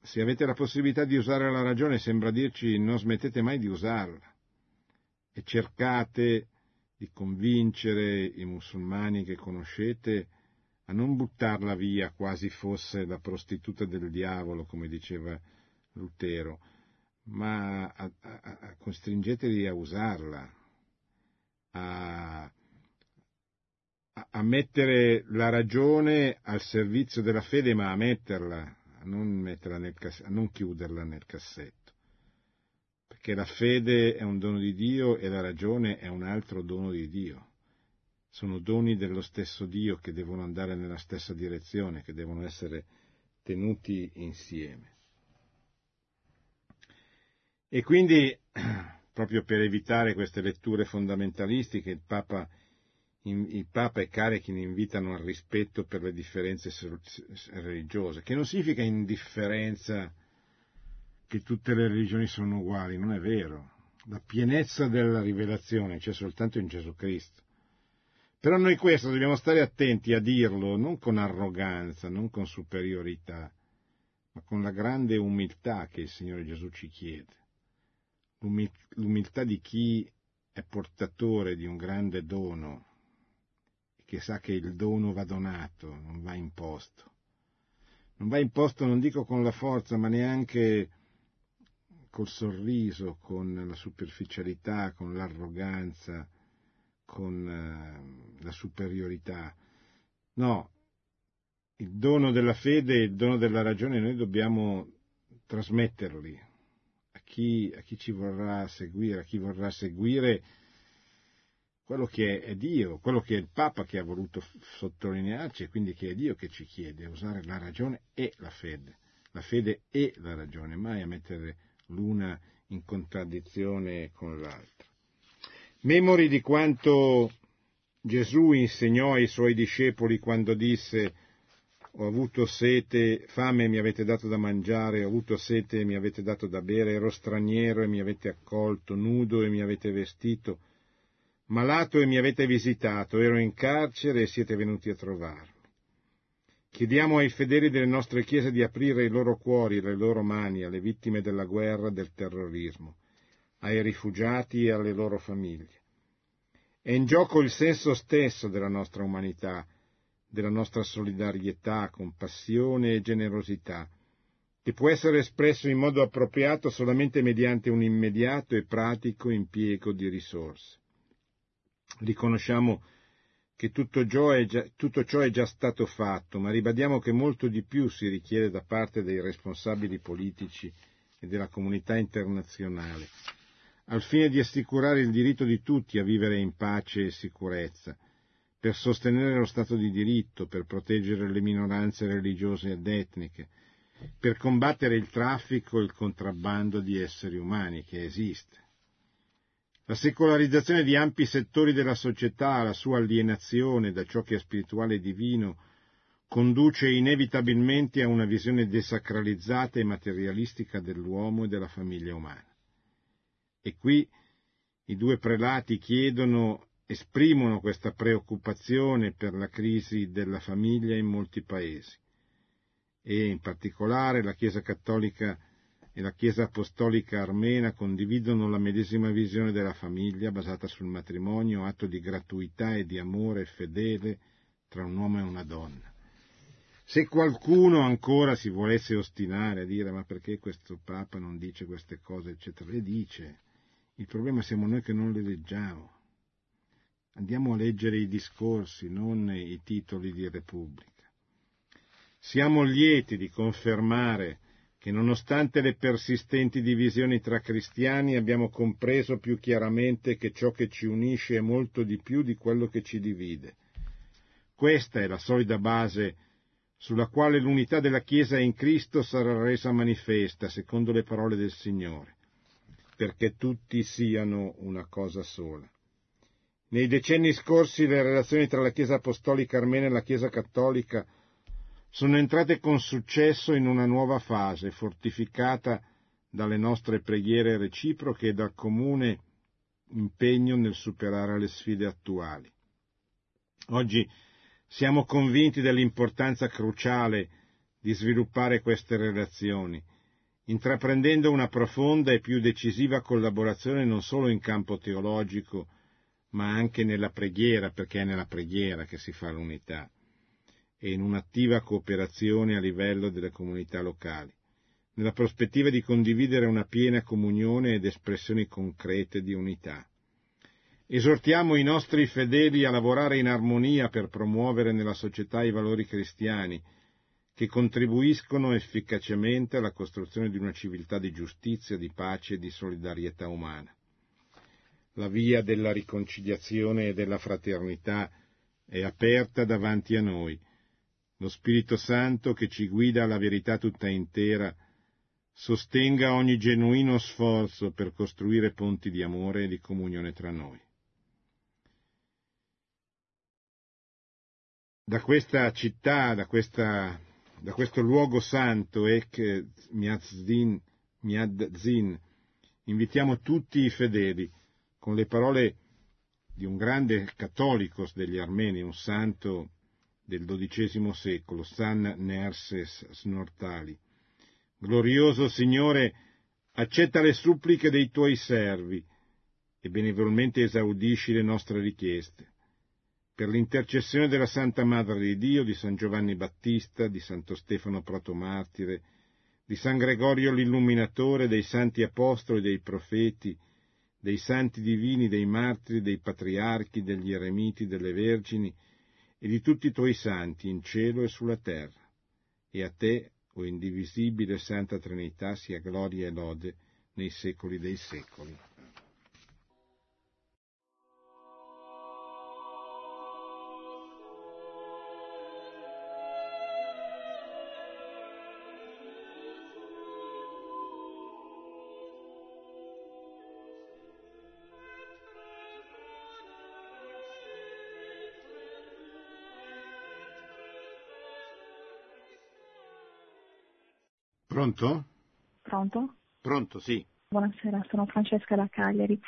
[SPEAKER 2] se avete la possibilità di usare la ragione, sembra dirci non smettete mai di usarla e cercate di convincere i musulmani che conoscete a non buttarla via quasi fosse la prostituta del diavolo, come diceva Lutero, ma a, a, a costringeteli a usarla, a, a, mettere la ragione al servizio della fede, ma a metterla, a non, metterla nel, a non chiuderla nel cassetto. Perché la fede è un dono di Dio e la ragione è un altro dono di Dio. Sono doni dello stesso Dio che devono andare nella stessa direzione, che devono essere tenuti insieme. E quindi proprio per evitare queste letture fondamentalistiche, il Papa il Papa e Karekin invitano al rispetto per le differenze religiose, che non significa indifferenza che tutte le religioni sono uguali, non è vero. La pienezza della rivelazione c'è soltanto in Gesù Cristo. Però noi questo dobbiamo stare attenti a dirlo non con arroganza, non con superiorità, ma con la grande umiltà che il Signore Gesù ci chiede. L'umiltà di chi è portatore di un grande dono, che sa che il dono va donato, non va imposto. Non va imposto, non dico con la forza, ma neanche col sorriso, con la superficialità, con l'arroganza, con eh, la superiorità. No, il dono della fede e il dono della ragione noi dobbiamo trasmetterli chi, a chi ci vorrà seguire, a chi vorrà seguire quello che è Dio, quello che è il Papa che ha voluto sottolinearci e quindi che è Dio che ci chiede, usare la ragione e la fede, la fede e la ragione, mai a mettere l'una in contraddizione con l'altra. Memori di quanto Gesù insegnò ai suoi discepoli quando disse ho avuto sete, fame e mi avete dato da mangiare, ho avuto sete e mi avete dato da bere, ero straniero e mi avete accolto, nudo e mi avete vestito, malato e mi avete visitato, ero in carcere e siete venuti a trovarmi. Chiediamo ai fedeli delle nostre chiese di aprire i loro cuori e le loro mani alle vittime della guerra e del terrorismo, ai rifugiati e alle loro famiglie. È in gioco il senso stesso della nostra umanità, della nostra solidarietà, compassione e generosità, che può essere espresso in modo appropriato solamente mediante un immediato e pratico impiego di risorse. Riconosciamo che tutto ciò, già, tutto ciò è già stato fatto, ma ribadiamo che molto di più si richiede da parte dei responsabili politici e della comunità internazionale, al fine di assicurare il diritto di tutti a vivere in pace e sicurezza, per sostenere lo Stato di diritto, per proteggere le minoranze religiose ed etniche, per combattere il traffico e il contrabbando di esseri umani che esiste. La secolarizzazione di ampi settori della società, la sua alienazione da ciò che è spirituale e divino, conduce inevitabilmente a una visione desacralizzata e materialistica dell'uomo e della famiglia umana. E qui i due prelati chiedono, esprimono questa preoccupazione per la crisi della famiglia in molti paesi e in particolare la Chiesa cattolica e la Chiesa apostolica armena condividono la medesima visione della famiglia basata sul matrimonio, atto di gratuità e di amore fedele tra un uomo e una donna. Se qualcuno ancora si volesse ostinare a dire ma perché questo Papa non dice queste cose, eccetera, le dice. Il problema siamo noi che non le leggiamo. Andiamo a leggere i discorsi, non i titoli di Repubblica. Siamo lieti di confermare che nonostante le persistenti divisioni tra cristiani abbiamo compreso più chiaramente che ciò che ci unisce è molto di più di quello che ci divide. Questa è la solida base sulla quale l'unità della Chiesa in Cristo sarà resa manifesta, secondo le parole del Signore, perché tutti siano una cosa sola. Nei decenni scorsi le relazioni tra la Chiesa apostolica armena e la Chiesa cattolica sono entrate con successo in una nuova fase, fortificata dalle nostre preghiere reciproche e dal comune impegno nel superare le sfide attuali. Oggi siamo convinti dell'importanza cruciale di sviluppare queste relazioni, intraprendendo una profonda e più decisiva collaborazione non solo in campo teologico, ma anche nella preghiera, perché è nella preghiera che si fa l'unità e in un'attiva cooperazione a livello delle comunità locali, nella prospettiva di condividere una piena comunione ed espressioni concrete di unità. Esortiamo i nostri fedeli a lavorare in armonia per promuovere nella società i valori cristiani, che contribuiscono efficacemente alla costruzione di una civiltà di giustizia, di pace e di solidarietà umana. La via della riconciliazione e della fraternità è aperta davanti a noi, lo Spirito Santo che ci guida alla verità tutta intera, sostenga ogni genuino sforzo per costruire ponti di amore e di comunione tra noi. da questa città, da, questa, da questo luogo santo, Ek Miadzin, Miadzin, invitiamo tutti i fedeli con le parole di un grande cattolico degli armeni, un santo del XII secolo, San Nerses Snortali. Glorioso Signore, accetta le suppliche dei tuoi servi e benevolmente esaudisci le nostre richieste. Per l'intercessione della Santa Madre di Dio, di San Giovanni Battista, di Santo Stefano Protomartire, di San Gregorio l'Illuminatore, dei Santi Apostoli, dei Profeti, dei Santi Divini, dei Martiri, dei Patriarchi, degli Eremiti, delle Vergini e di tutti i tuoi santi in cielo e sulla terra. E a te, o indivisibile Santa Trinità, sia gloria e lode nei secoli dei secoli. Pronto?
[SPEAKER 3] Pronto?
[SPEAKER 2] Pronto, sì.
[SPEAKER 3] Buonasera, sono Francesca da Cagliari.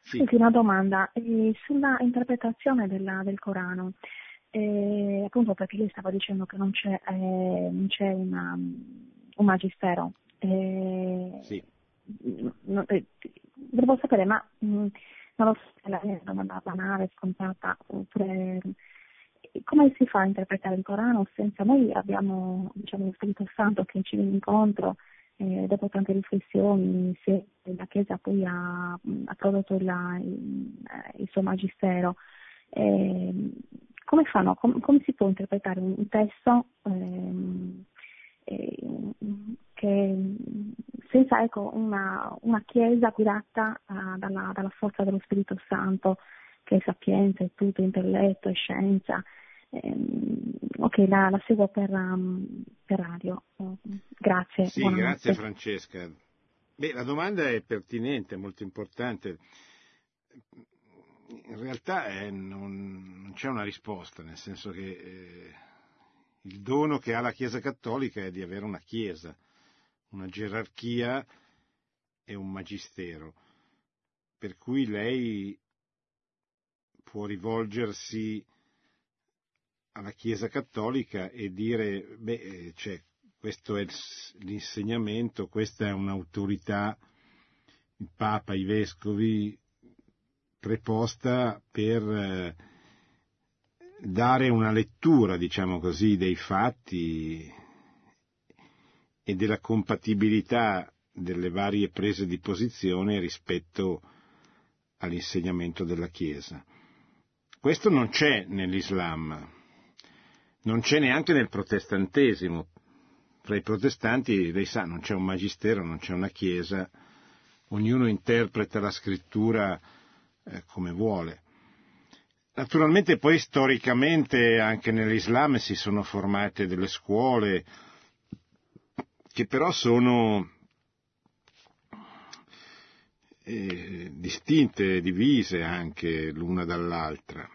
[SPEAKER 2] Sì.
[SPEAKER 3] Scusi, una domanda eh, sulla interpretazione della, del Corano. Eh, appunto perché lei stava dicendo che non c'è, eh, non c'è una, un magistero.
[SPEAKER 2] Sì.
[SPEAKER 3] no, volevo sapere, ma mh, non lo so è una domanda banale, scontata, oppure come si fa a interpretare il Corano senza noi abbiamo diciamo, lo Spirito Santo che ci viene incontro eh, dopo tante riflessioni se la Chiesa poi ha, ha prodotto la, il, eh, il suo magistero. Eh, come fanno? Com- come si può interpretare un testo eh, che senza ecco, una, una Chiesa guidata ah, dalla, dalla forza dello Spirito Santo, che è sapienza, è tutto, intelletto, è scienza. Ehm, ok, la, la seguo per, um, per radio. Grazie.
[SPEAKER 2] Sì, grazie Francesca. Beh, la domanda è pertinente, molto importante. In realtà eh, non, non c'è una risposta, nel senso che eh, il dono che ha la Chiesa Cattolica è di avere una Chiesa, una gerarchia e un magistero, per cui lei può rivolgersi alla Chiesa Cattolica e dire, beh, eh, cioè, questo è l'insegnamento, questa è un'autorità, il Papa, i Vescovi, preposta per eh, dare una lettura, diciamo così, dei fatti e della compatibilità delle varie prese di posizione rispetto all'insegnamento della Chiesa. Questo non c'è nell'Islam, non c'è neanche nel protestantesimo. Tra i protestanti, lei sa, non c'è un magistero, non c'è una chiesa, ognuno interpreta la scrittura eh, come vuole. Naturalmente poi storicamente anche nell'Islam si sono formate delle scuole che però sono eh, distinte, divise anche l'una dall'altra.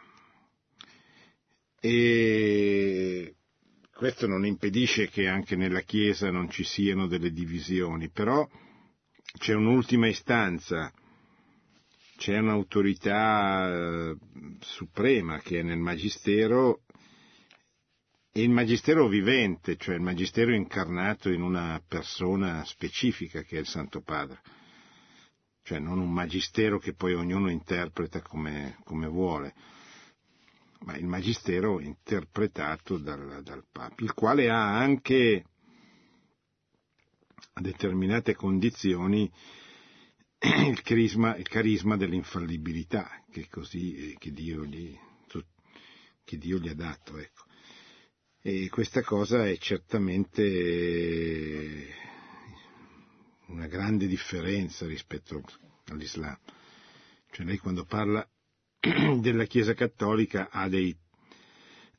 [SPEAKER 2] E questo non impedisce che anche nella Chiesa non ci siano delle divisioni, però c'è un'ultima istanza, c'è un'autorità eh, suprema che è nel Magistero e il Magistero vivente, cioè il Magistero incarnato in una persona specifica che è il Santo Padre, cioè non un Magistero che poi ognuno interpreta come, come vuole ma il magistero interpretato dal, dal Papa, il quale ha anche a determinate condizioni il carisma, il carisma dell'infallibilità che, così, che, Dio gli, che Dio gli ha dato. Ecco. E questa cosa è certamente una grande differenza rispetto all'Islam. Cioè lei quando parla della Chiesa Cattolica ha dei,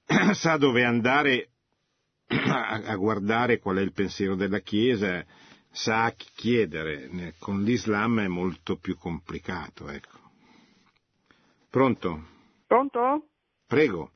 [SPEAKER 2] sa dove andare a, a, guardare qual è il pensiero della Chiesa, sa a chi chiedere. Con l'Islam è molto più complicato. Ecco. Pronto?
[SPEAKER 4] Pronto?
[SPEAKER 2] Prego.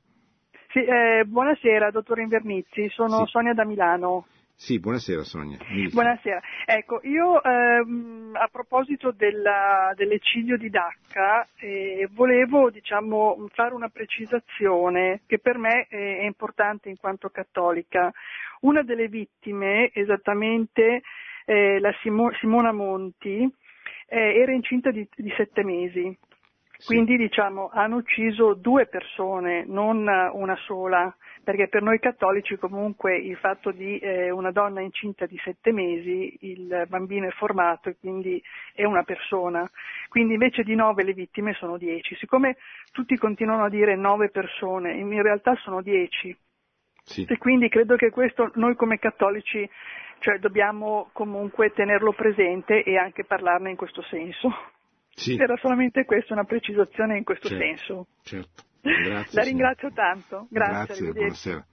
[SPEAKER 4] Sì, eh, buonasera, dottor Invernizzi, sono
[SPEAKER 2] Sì.
[SPEAKER 4] Sonia da Milano.
[SPEAKER 2] Sì, buonasera Sonia.
[SPEAKER 4] Buonasera. Ecco, io ehm, a proposito della- dell'eccidio di Dacca eh, volevo diciamo, fare una precisazione che per me è importante in quanto cattolica. Una delle vittime, esattamente eh, la Simo- Simona Monti, eh, era incinta di, di sette mesi.
[SPEAKER 2] Sì.
[SPEAKER 4] Quindi diciamo hanno ucciso due persone, non una sola, perché per noi cattolici comunque il fatto di eh, una donna incinta di sette mesi, il bambino è formato e quindi è una persona. Quindi invece di nove le vittime sono dieci. Siccome tutti continuano a dire nove persone, in realtà sono dieci.
[SPEAKER 2] Sì.
[SPEAKER 4] E quindi credo che questo noi come cattolici cioè, dobbiamo comunque tenerlo presente e anche parlarne in questo senso.
[SPEAKER 2] Sì.
[SPEAKER 4] Era solamente questa una precisazione in questo
[SPEAKER 2] Certo.
[SPEAKER 4] senso.
[SPEAKER 2] Certo. Grazie,
[SPEAKER 4] La
[SPEAKER 2] signora.
[SPEAKER 4] ringrazio tanto. Grazie.
[SPEAKER 2] Grazie,
[SPEAKER 4] arrivederci.
[SPEAKER 2] buonasera.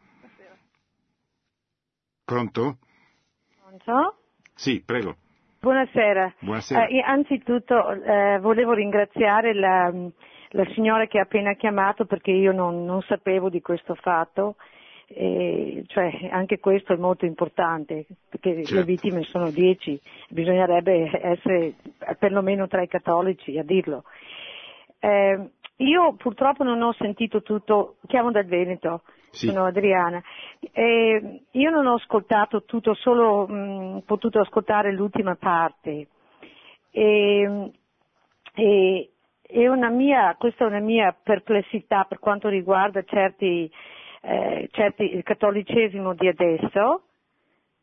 [SPEAKER 2] Pronto?
[SPEAKER 5] Pronto?
[SPEAKER 2] Sì, prego.
[SPEAKER 5] Buonasera.
[SPEAKER 2] Buonasera.
[SPEAKER 5] Eh, anzitutto eh, volevo ringraziare la, la signora che ha appena chiamato perché io non, non sapevo di questo fatto. E, cioè, anche questo è molto importante perché
[SPEAKER 2] Certo.
[SPEAKER 5] le vittime sono dieci, bisognerebbe essere perlomeno tra i cattolici a dirlo. Io purtroppo non ho sentito tutto, chiamo dal Veneto,
[SPEAKER 2] Sì.
[SPEAKER 5] sono Adriana. Eh, io non ho ascoltato tutto, ho solo mh, potuto ascoltare l'ultima parte. E, e- una mia, questa è una mia perplessità per quanto riguarda certi, eh, certi il cattolicesimo di adesso.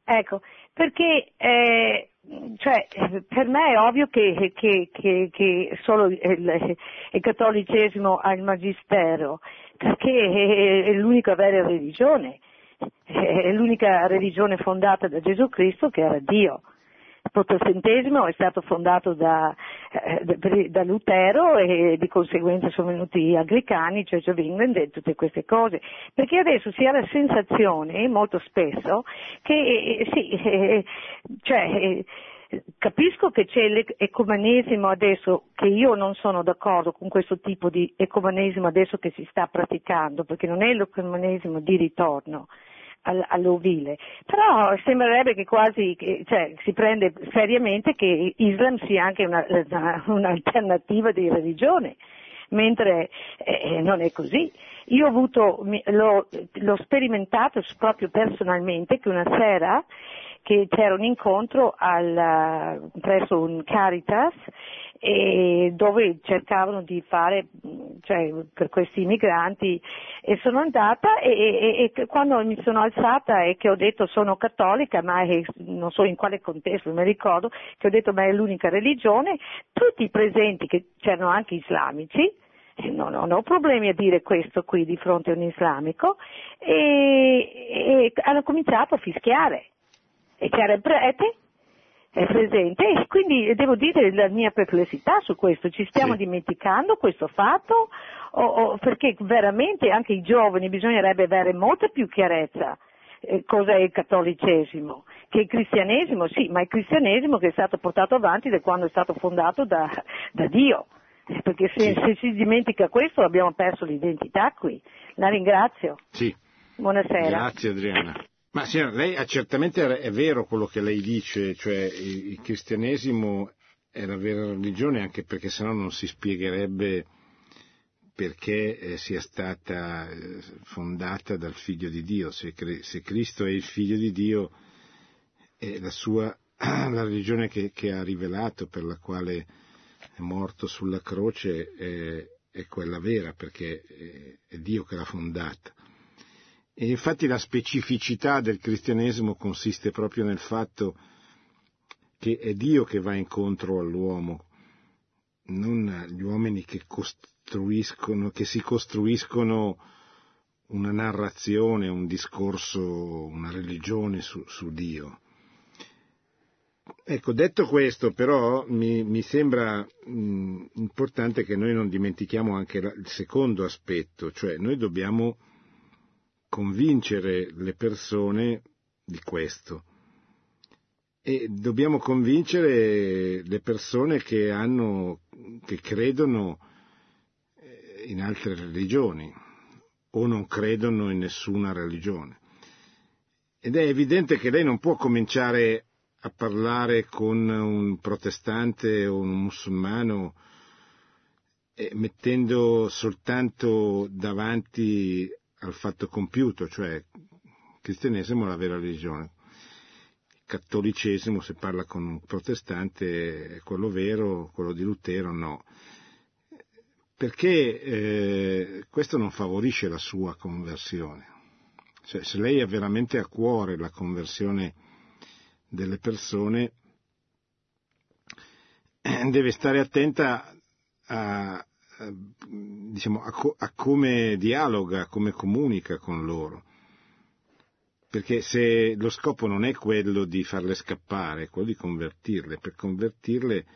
[SPEAKER 5] Ecco, perché eh, cioè, per me è ovvio che, che- che- che solo il, il cattolicesimo ha il magistero, perché è l'unica vera religione, è l'unica religione fondata da Gesù Cristo che era Dio. Protestantesimo è stato fondato da, eh, da- da Lutero e di conseguenza sono venuti gli anglicani, Church of England e tutte queste cose. Perché adesso si ha la sensazione, molto spesso, che eh, sì, eh, cioè, Capisco che c'è l'ecumenesimo adesso, che io non sono d'accordo con questo tipo di ecumenesimo adesso che si sta praticando, perché non è l'ecumenesimo di ritorno all'ovile, però sembrerebbe che quasi cioè, si prende seriamente che Islam sia anche una- una- un'alternativa di religione, mentre eh, non è così. Io ho avuto, l'ho, l'ho sperimentato proprio personalmente che una sera che c'era un incontro al- presso un Caritas dove cercavano di fare cioè, per questi migranti e sono andata e, e- e quando mi sono alzata e che ho detto sono cattolica ma è- non so in quale contesto mi ricordo che ho detto ma è l'unica religione tutti i presenti che c'erano anche islamici eh, non, non ho problemi a dire questo qui di fronte a un islamico e, e hanno cominciato a fischiare e c'era il prete è presente e quindi devo dire la mia perplessità su questo, ci stiamo
[SPEAKER 2] Sì.
[SPEAKER 5] dimenticando questo fatto o- o- perché veramente anche i giovani bisognerebbe avere molta più chiarezza eh, cosa è il cattolicesimo, che il cristianesimo sì, ma il cristianesimo che è stato portato avanti da quando è stato fondato da, da Dio, Eh, perché se,
[SPEAKER 2] Sì.
[SPEAKER 5] se si dimentica questo abbiamo perso l'identità qui. La ringrazio,
[SPEAKER 2] Sì,
[SPEAKER 5] buonasera.
[SPEAKER 2] grazie Adriana. Ma signora, lei ha certamente è vero quello che lei dice, cioè il, cristianesimo è la vera religione anche perché sennò non si spiegherebbe perché eh, sia stata eh, fondata dal figlio di Dio. Se, se Cristo è il figlio di Dio è la sua la religione che, che ha rivelato, per la quale è morto sulla croce, è, è quella vera perché è, è Dio che l'ha fondata. E infatti la specificità del cristianesimo consiste proprio nel fatto che è Dio che va incontro all'uomo, non gli uomini che costruiscono, che si costruiscono una narrazione, un discorso, una religione su, su Dio. Ecco, detto questo, però, mi, mi sembra mh, importante che noi non dimentichiamo anche la- il secondo aspetto, cioè noi dobbiamo convincere le persone di questo e dobbiamo convincere le persone che hanno, che credono eh, in altre religioni. o non credono in nessuna religione. Ed è evidente che lei non può cominciare a parlare con un protestante o un musulmano eh, mettendo soltanto davanti al fatto compiuto, cioè cristianesimo è la vera religione. Cattolicesimo, se parla con un protestante, è quello vero, quello di Lutero no. Perché eh, questo non favorisce la sua conversione. Cioè, se lei ha veramente a cuore la conversione delle persone, deve stare attenta a, diciamo, a, co- a come dialoga, a come comunica con loro. Perché se lo scopo non è quello di farle scappare, è quello di convertirle, per convertirle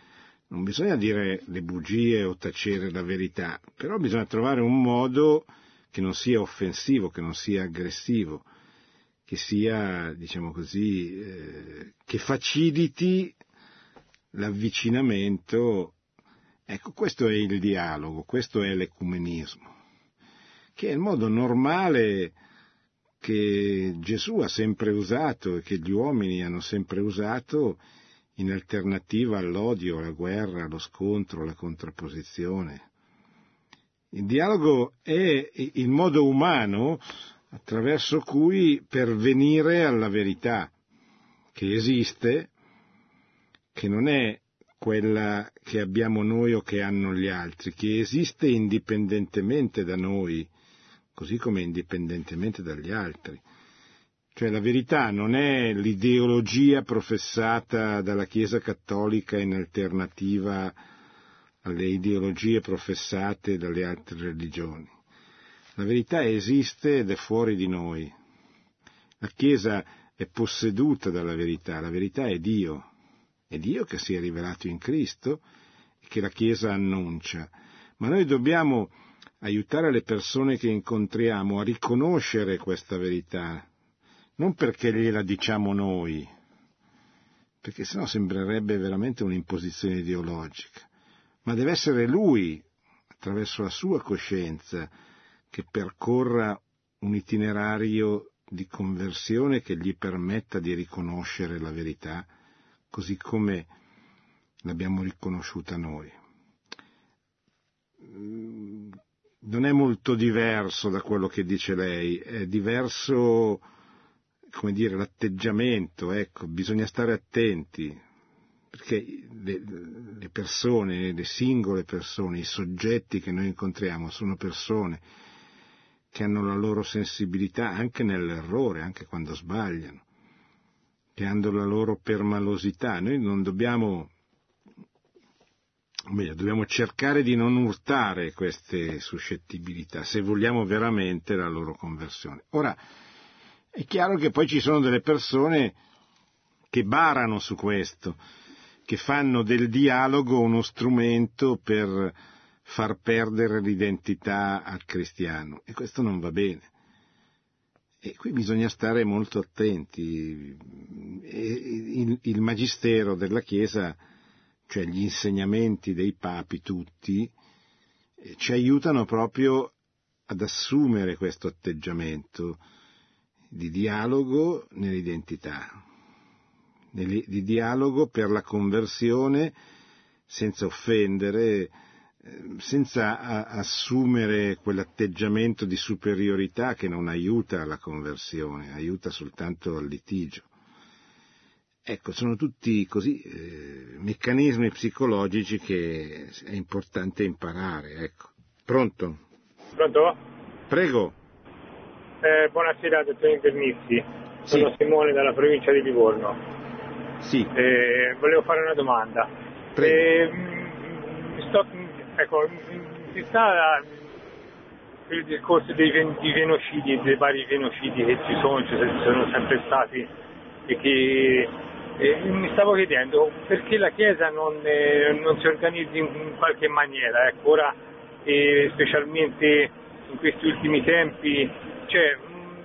[SPEAKER 2] non bisogna dire le bugie o tacere la verità, però bisogna trovare un modo che non sia offensivo, che non sia aggressivo, che sia, diciamo così, eh, che faciliti l'avvicinamento Ecco, questo è il dialogo, questo è l'ecumenismo, che è il modo normale che Gesù ha sempre usato e che gli uomini hanno sempre usato in alternativa all'odio, alla guerra, allo scontro, alla contrapposizione. Il dialogo è il modo umano attraverso cui pervenire alla verità che esiste, che non è quella che abbiamo noi o che hanno gli altri, che esiste indipendentemente da noi, così come indipendentemente dagli altri. Cioè la verità non è l'ideologia professata dalla Chiesa cattolica in alternativa alle ideologie professate dalle altre religioni. La verità esiste ed è fuori di noi. La Chiesa è posseduta dalla verità, la verità è Dio, è Dio che si è rivelato in Cristo e che la Chiesa annuncia. Ma noi dobbiamo aiutare le persone che incontriamo a riconoscere questa verità, non perché gliela diciamo noi, perché sennò sembrerebbe veramente un'imposizione ideologica, ma deve essere lui, attraverso la sua coscienza, che percorra un itinerario di conversione che gli permetta di riconoscere la verità così come l'abbiamo riconosciuta noi. Mm, non è molto diverso da quello che dice lei, è diverso, come dire, l'atteggiamento, ecco, bisogna stare attenti, perché le, le persone, le singole persone, i soggetti che noi incontriamo sono persone che hanno la loro sensibilità anche nell'errore, anche quando sbagliano che hanno la loro permalosità. Noi non dobbiamo, meglio, dobbiamo cercare di non urtare queste suscettibilità se vogliamo veramente la loro conversione. Ora, è chiaro che poi ci sono delle persone che barano su questo, che fanno del dialogo uno strumento per far perdere l'identità al cristiano e questo non va bene. E qui bisogna stare molto attenti. Il, magistero della Chiesa, cioè gli insegnamenti dei papi tutti, eh, ci aiutano proprio ad assumere questo atteggiamento di dialogo nell'identità, di dialogo per la conversione senza offendere, senza assumere quell'atteggiamento di superiorità che non aiuta alla conversione, aiuta soltanto al litigio. Ecco, sono tutti così eh, meccanismi psicologici che è importante imparare. Ecco. Pronto?
[SPEAKER 6] Pronto?
[SPEAKER 2] Prego.
[SPEAKER 6] Eh, buonasera, dottor Internissi. Sono sì. Simone dalla provincia di Livorno.
[SPEAKER 2] Sì.
[SPEAKER 6] Eh, volevo fare una domanda.
[SPEAKER 2] Prego.
[SPEAKER 6] Eh, sto Ecco, si sta il discorso dei, genocidi, dei vari genocidi che ci sono, ci sono sempre stati e che eh, mi stavo chiedendo perché la Chiesa non, eh, non si organizza in qualche maniera, ecco, ora eh, specialmente in questi ultimi tempi, cioè, mh, mm,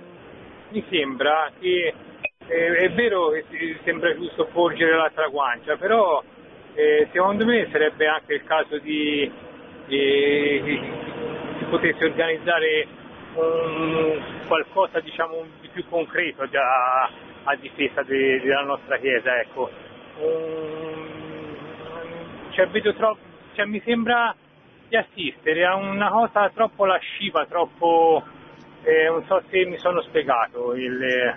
[SPEAKER 6] mi sembra che eh, è vero che sembra giusto porgere l'altra guancia, però eh, secondo me sarebbe anche il caso di, di, di potersi organizzare un, qualcosa diciamo di più concreto a, a difesa de, della nostra Chiesa. Ecco. Un, cioè, vedo troppo, cioè, mi sembra di assistere a una cosa troppo lasciva, troppo... Eh, non so se mi sono spiegato il,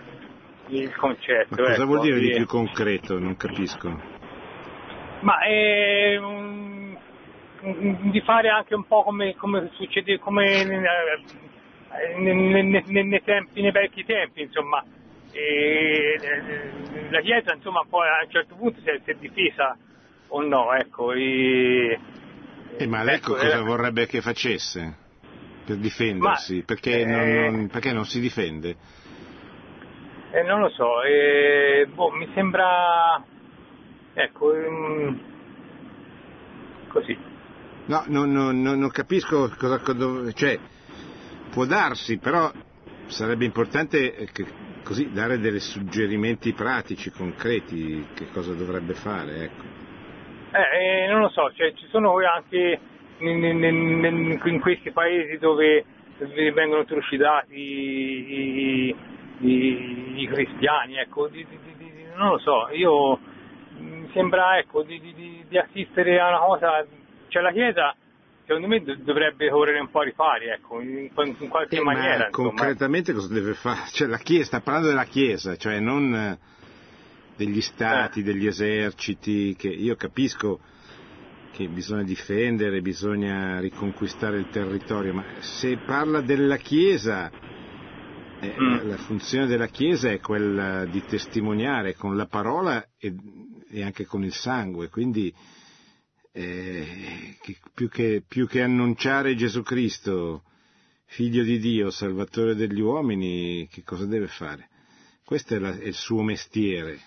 [SPEAKER 6] il concetto.
[SPEAKER 2] Ma cosa
[SPEAKER 6] ecco,
[SPEAKER 2] vuol dire di
[SPEAKER 6] di-
[SPEAKER 2] più concreto? Non capisco.
[SPEAKER 6] Ma è un- un- di fare anche un po' come, come succede come eh, ne- ne- ne- nei, tempi, nei vecchi tempi, insomma. E, eh, la Chiesa insomma poi a un certo punto si è, si è difesa o no, ecco. E,
[SPEAKER 2] Eh, ma lei
[SPEAKER 6] ecco,
[SPEAKER 2] cosa
[SPEAKER 6] eh,
[SPEAKER 2] vorrebbe che facesse per difendersi?
[SPEAKER 6] Ma,
[SPEAKER 2] perché,
[SPEAKER 6] eh,
[SPEAKER 2] non, non- perché non si difende?
[SPEAKER 6] eh, non lo so, eh, boh, mi sembra ecco ehm, così.
[SPEAKER 2] No, non, non- non- capisco cosa, cosa- cioè, può darsi, però sarebbe importante eh, che- così dare dei suggerimenti pratici, concreti, che cosa dovrebbe fare, ecco.
[SPEAKER 6] Eh, eh, non lo so, cioè, ci sono anche in, in- in- in questi paesi dove vengono trucidati i, i- i cristiani, ecco, di- di- di- non lo so, io sembra ecco, di, di- di- assistere a una cosa, cioè la Chiesa secondo me do- dovrebbe correre un po' ai ripari, ecco, in, in qualche
[SPEAKER 2] Eh,
[SPEAKER 6] maniera.
[SPEAKER 2] ma
[SPEAKER 6] insomma.
[SPEAKER 2] concretamente cosa deve fare? Cioè, la Chiesa, sta parlando della Chiesa, cioè non eh, degli stati,
[SPEAKER 6] Eh.
[SPEAKER 2] degli eserciti, che io capisco che bisogna difendere, bisogna riconquistare il territorio, ma se parla della Chiesa, eh,
[SPEAKER 6] Mm.
[SPEAKER 2] la funzione della Chiesa è quella di testimoniare con la parola e, e anche con il sangue, quindi eh, che più, che, più che annunciare Gesù Cristo, figlio di Dio, salvatore degli uomini, che cosa deve fare? Questo è, la- è il suo mestiere.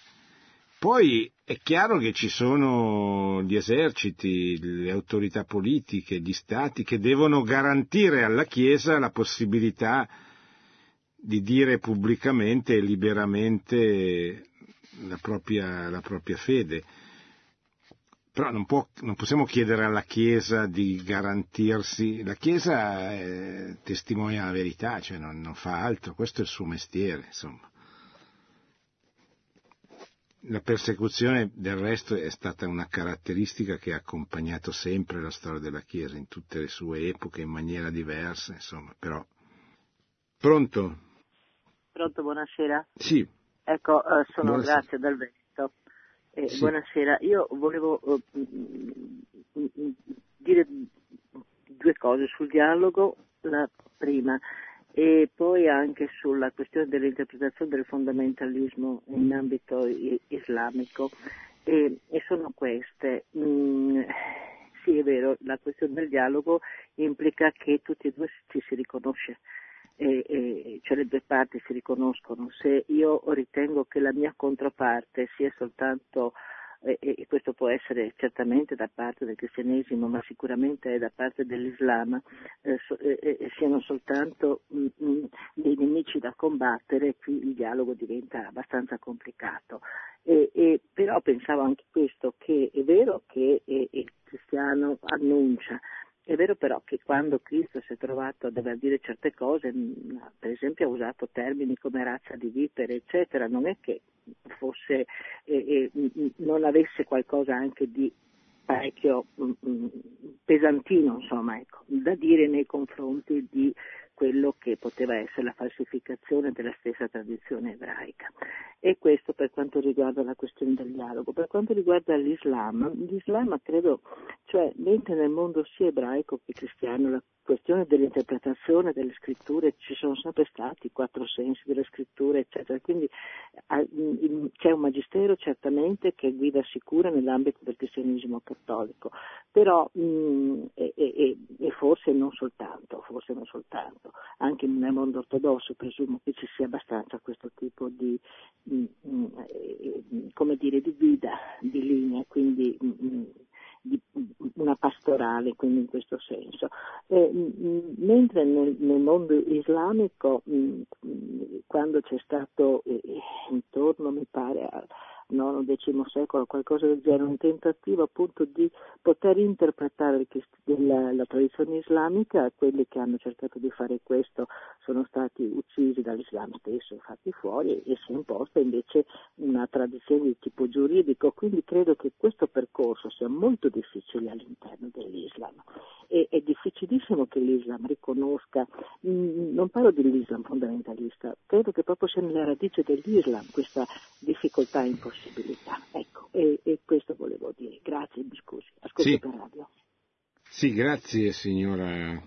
[SPEAKER 2] Poi è chiaro che ci sono gli eserciti, le autorità politiche, gli stati che devono garantire alla Chiesa la possibilità di dire pubblicamente e liberamente la propria, la propria fede. Però non, può- non possiamo chiedere alla Chiesa di garantirsi, la Chiesa eh, testimonia la verità, cioè non, non fa altro, questo è il suo mestiere, insomma. La persecuzione del resto è stata una caratteristica che ha accompagnato sempre la storia della Chiesa in tutte le sue epoche, in maniera diversa, insomma, però. Pronto?
[SPEAKER 7] Pronto, buonasera.
[SPEAKER 2] Sì,
[SPEAKER 7] Ecco, eh, sono
[SPEAKER 2] Buonasera.
[SPEAKER 7] Grazia dal Veneto. Eh,
[SPEAKER 2] Sì.
[SPEAKER 7] Buonasera, io volevo mm, dire due cose sul dialogo, la prima, e poi anche sulla questione dell'interpretazione del fondamentalismo in ambito islamico. E, e sono queste. Mm, sì, è vero, la questione del dialogo implica che tutti e due ci si riconosce e, e- cioè le due parti si riconoscono. Se io ritengo che la mia controparte sia soltanto, e, e- questo può essere certamente da parte del cristianesimo, ma sicuramente è da parte dell'Islam, eh, so- eh, siano soltanto mm, mm, dei nemici da combattere, qui il dialogo diventa abbastanza complicato. E- e- però pensavo anche questo, che è vero che il cristiano annuncia, è vero però che quando Cristo si è trovato a dover dire certe cose, mh, per esempio ha usato termini come razza di vipere, eccetera, non è che fosse, eh, eh, non avesse qualcosa anche di parecchio pesantino, insomma, ecco, da dire nei confronti di quello che poteva essere la falsificazione della stessa tradizione ebraica. E questo per quanto riguarda la questione del dialogo. Per quanto riguarda l'Islam, l'Islam credo, cioè mentre nel mondo sia ebraico che cristiano la questione dell'interpretazione delle scritture ci sono sempre stati i quattro sensi delle scritture, eccetera. Quindi ah, c'è un magistero certamente che guida sicura nell'ambito del cristianesimo cattolico, però mm, e, e- e- forse non soltanto, forse non soltanto, anche nel mondo ortodosso presumo che ci sia abbastanza questo tipo di, mm, mm, eh, come dire, di guida, di linea, quindi una pastorale, quindi in questo senso. Eh, mentre nel, nel mondo islamico, quando c'è stato eh, intorno, mi pare, a- IX, X secolo, qualcosa del genere, un tentativo appunto di poter interpretare la, la tradizione islamica, quelli che hanno cercato di fare questo sono stati uccisi dall'Islam stesso, fatti fuori e si è imposta invece una tradizione di tipo giuridico, quindi credo che questo percorso sia molto difficile all'interno dell'Islam. E è difficilissimo che l'Islam riconosca, mm, non parlo dell'Islam fondamentalista, credo che proprio sia nella radice dell'Islam questa difficoltà e impossibilità. Ecco, e, e questo volevo dire. Grazie, mi scusi, ascolto
[SPEAKER 2] sì.
[SPEAKER 7] per radio.
[SPEAKER 2] Sì, grazie signora,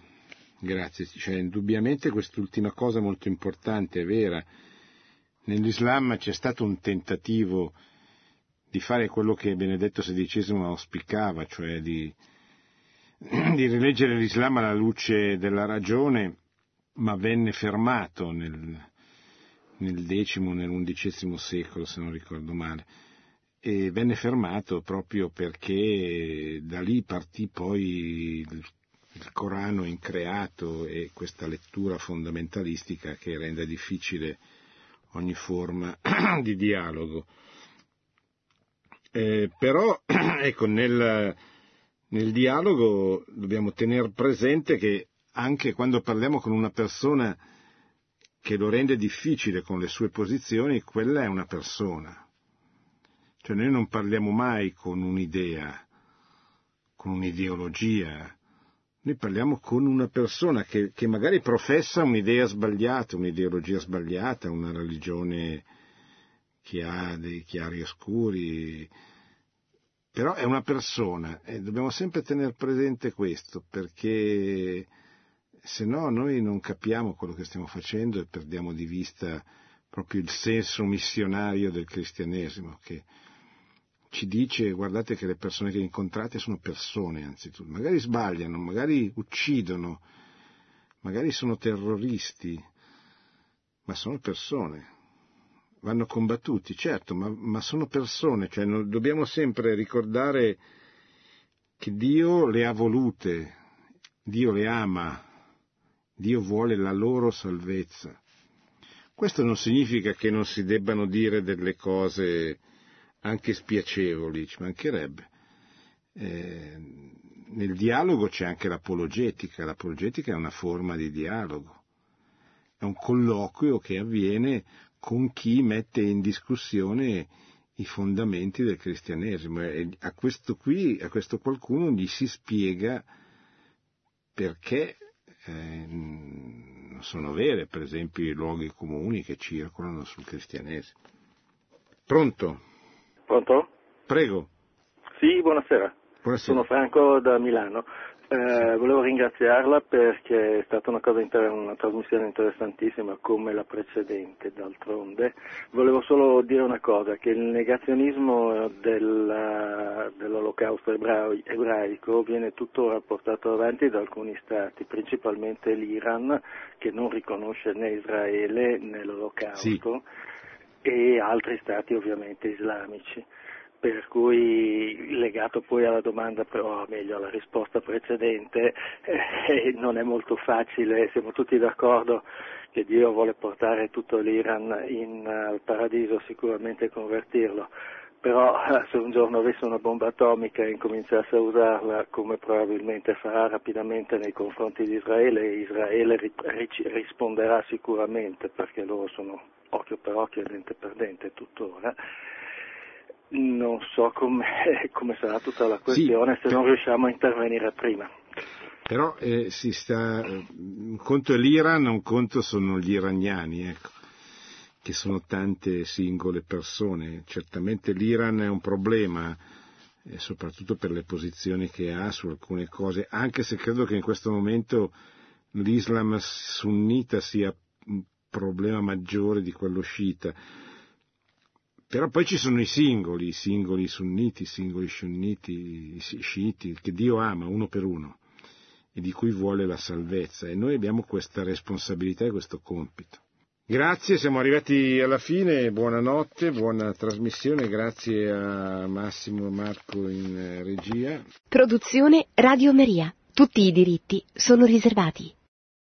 [SPEAKER 2] grazie. Cioè, indubbiamente quest'ultima cosa molto importante, è vera. Nell'Islam c'è stato un tentativo di fare quello che Benedetto XVI auspicava, cioè di, di rileggere l'Islam alla luce della ragione, ma venne fermato nel, nel X, nell'undicesimo secolo, se non ricordo male, e venne fermato proprio perché da lì partì poi il, il Corano increato e questa lettura fondamentalistica che rende difficile ogni forma di dialogo. Eh, però, ecco, nel, nel dialogo dobbiamo tenere presente che anche quando parliamo con una persona che lo rende difficile con le sue posizioni, quella è una persona. Cioè noi non parliamo mai con un'idea, con un'ideologia, noi parliamo con una persona che, che magari professa un'idea sbagliata, un'ideologia sbagliata, una religione che ha dei chiari oscuri, però è una persona e dobbiamo sempre tenere presente questo perché se no noi non capiamo quello che stiamo facendo e perdiamo di vista proprio il senso missionario del cristianesimo che ci dice guardate che le persone che incontrate sono persone anzitutto, magari sbagliano, magari uccidono, magari sono terroristi, ma sono persone, vanno combattuti, certo, ma, ma sono persone, cioè dobbiamo sempre ricordare che Dio le ha volute, Dio le ama, Dio vuole la loro salvezza. Questo non significa che non si debbano dire delle cose anche spiacevoli, ci mancherebbe. Eh, nel dialogo c'è anche l'apologetica, l'apologetica è una forma di dialogo, è un colloquio che avviene con chi mette in discussione i fondamenti del cristianesimo e a questo qui, a questo qualcuno gli si spiega perché eh, non sono vere, per esempio, i luoghi comuni che circolano sul cristianesimo. Pronto?
[SPEAKER 8] Pronto?
[SPEAKER 2] Prego.
[SPEAKER 8] Sì, buonasera.
[SPEAKER 2] Buonasera.
[SPEAKER 8] Sono Franco da Milano. Eh, volevo ringraziarla perché è stata una, cosa inter- una trasmissione interessantissima come la precedente, d'altronde. Volevo solo dire una cosa, che il negazionismo del, dell'olocausto ebrao- ebraico viene tuttora portato avanti da alcuni stati, principalmente l'Iran, che non riconosce né Israele né l'olocausto,
[SPEAKER 2] Sì.
[SPEAKER 8] e altri stati ovviamente islamici per cui legato poi alla domanda, però meglio alla risposta precedente, eh, non è molto facile, siamo tutti d'accordo che Dio vuole portare tutto l'Iran in, al paradiso, sicuramente convertirlo, però eh, se un giorno avesse una bomba atomica e incominciasse a usarla, come probabilmente farà rapidamente nei confronti di Israele, Israele ri, ri, risponderà sicuramente perché loro sono occhio per occhio e dente per dente tuttora non so come, come sarà tutta la questione
[SPEAKER 2] Sì,
[SPEAKER 8] se non riusciamo a intervenire prima.
[SPEAKER 2] Però eh, si sta, un conto è l'Iran, un conto sono gli iraniani, ecco, che sono tante singole persone. Certamente l'Iran è un problema, eh, soprattutto per le posizioni che ha su alcune cose, anche se credo che in questo momento l'Islam sunnita sia un problema maggiore di quello sciita però poi ci sono i singoli, i singoli sunniti, i singoli scionniti, i sciiti, che Dio ama uno per uno e di cui vuole la salvezza e noi abbiamo questa responsabilità e questo compito. Grazie, siamo arrivati alla fine, buonanotte, buona trasmissione, grazie a Massimo Marco in regia.
[SPEAKER 1] Produzione Radio Maria. Tutti i diritti sono riservati.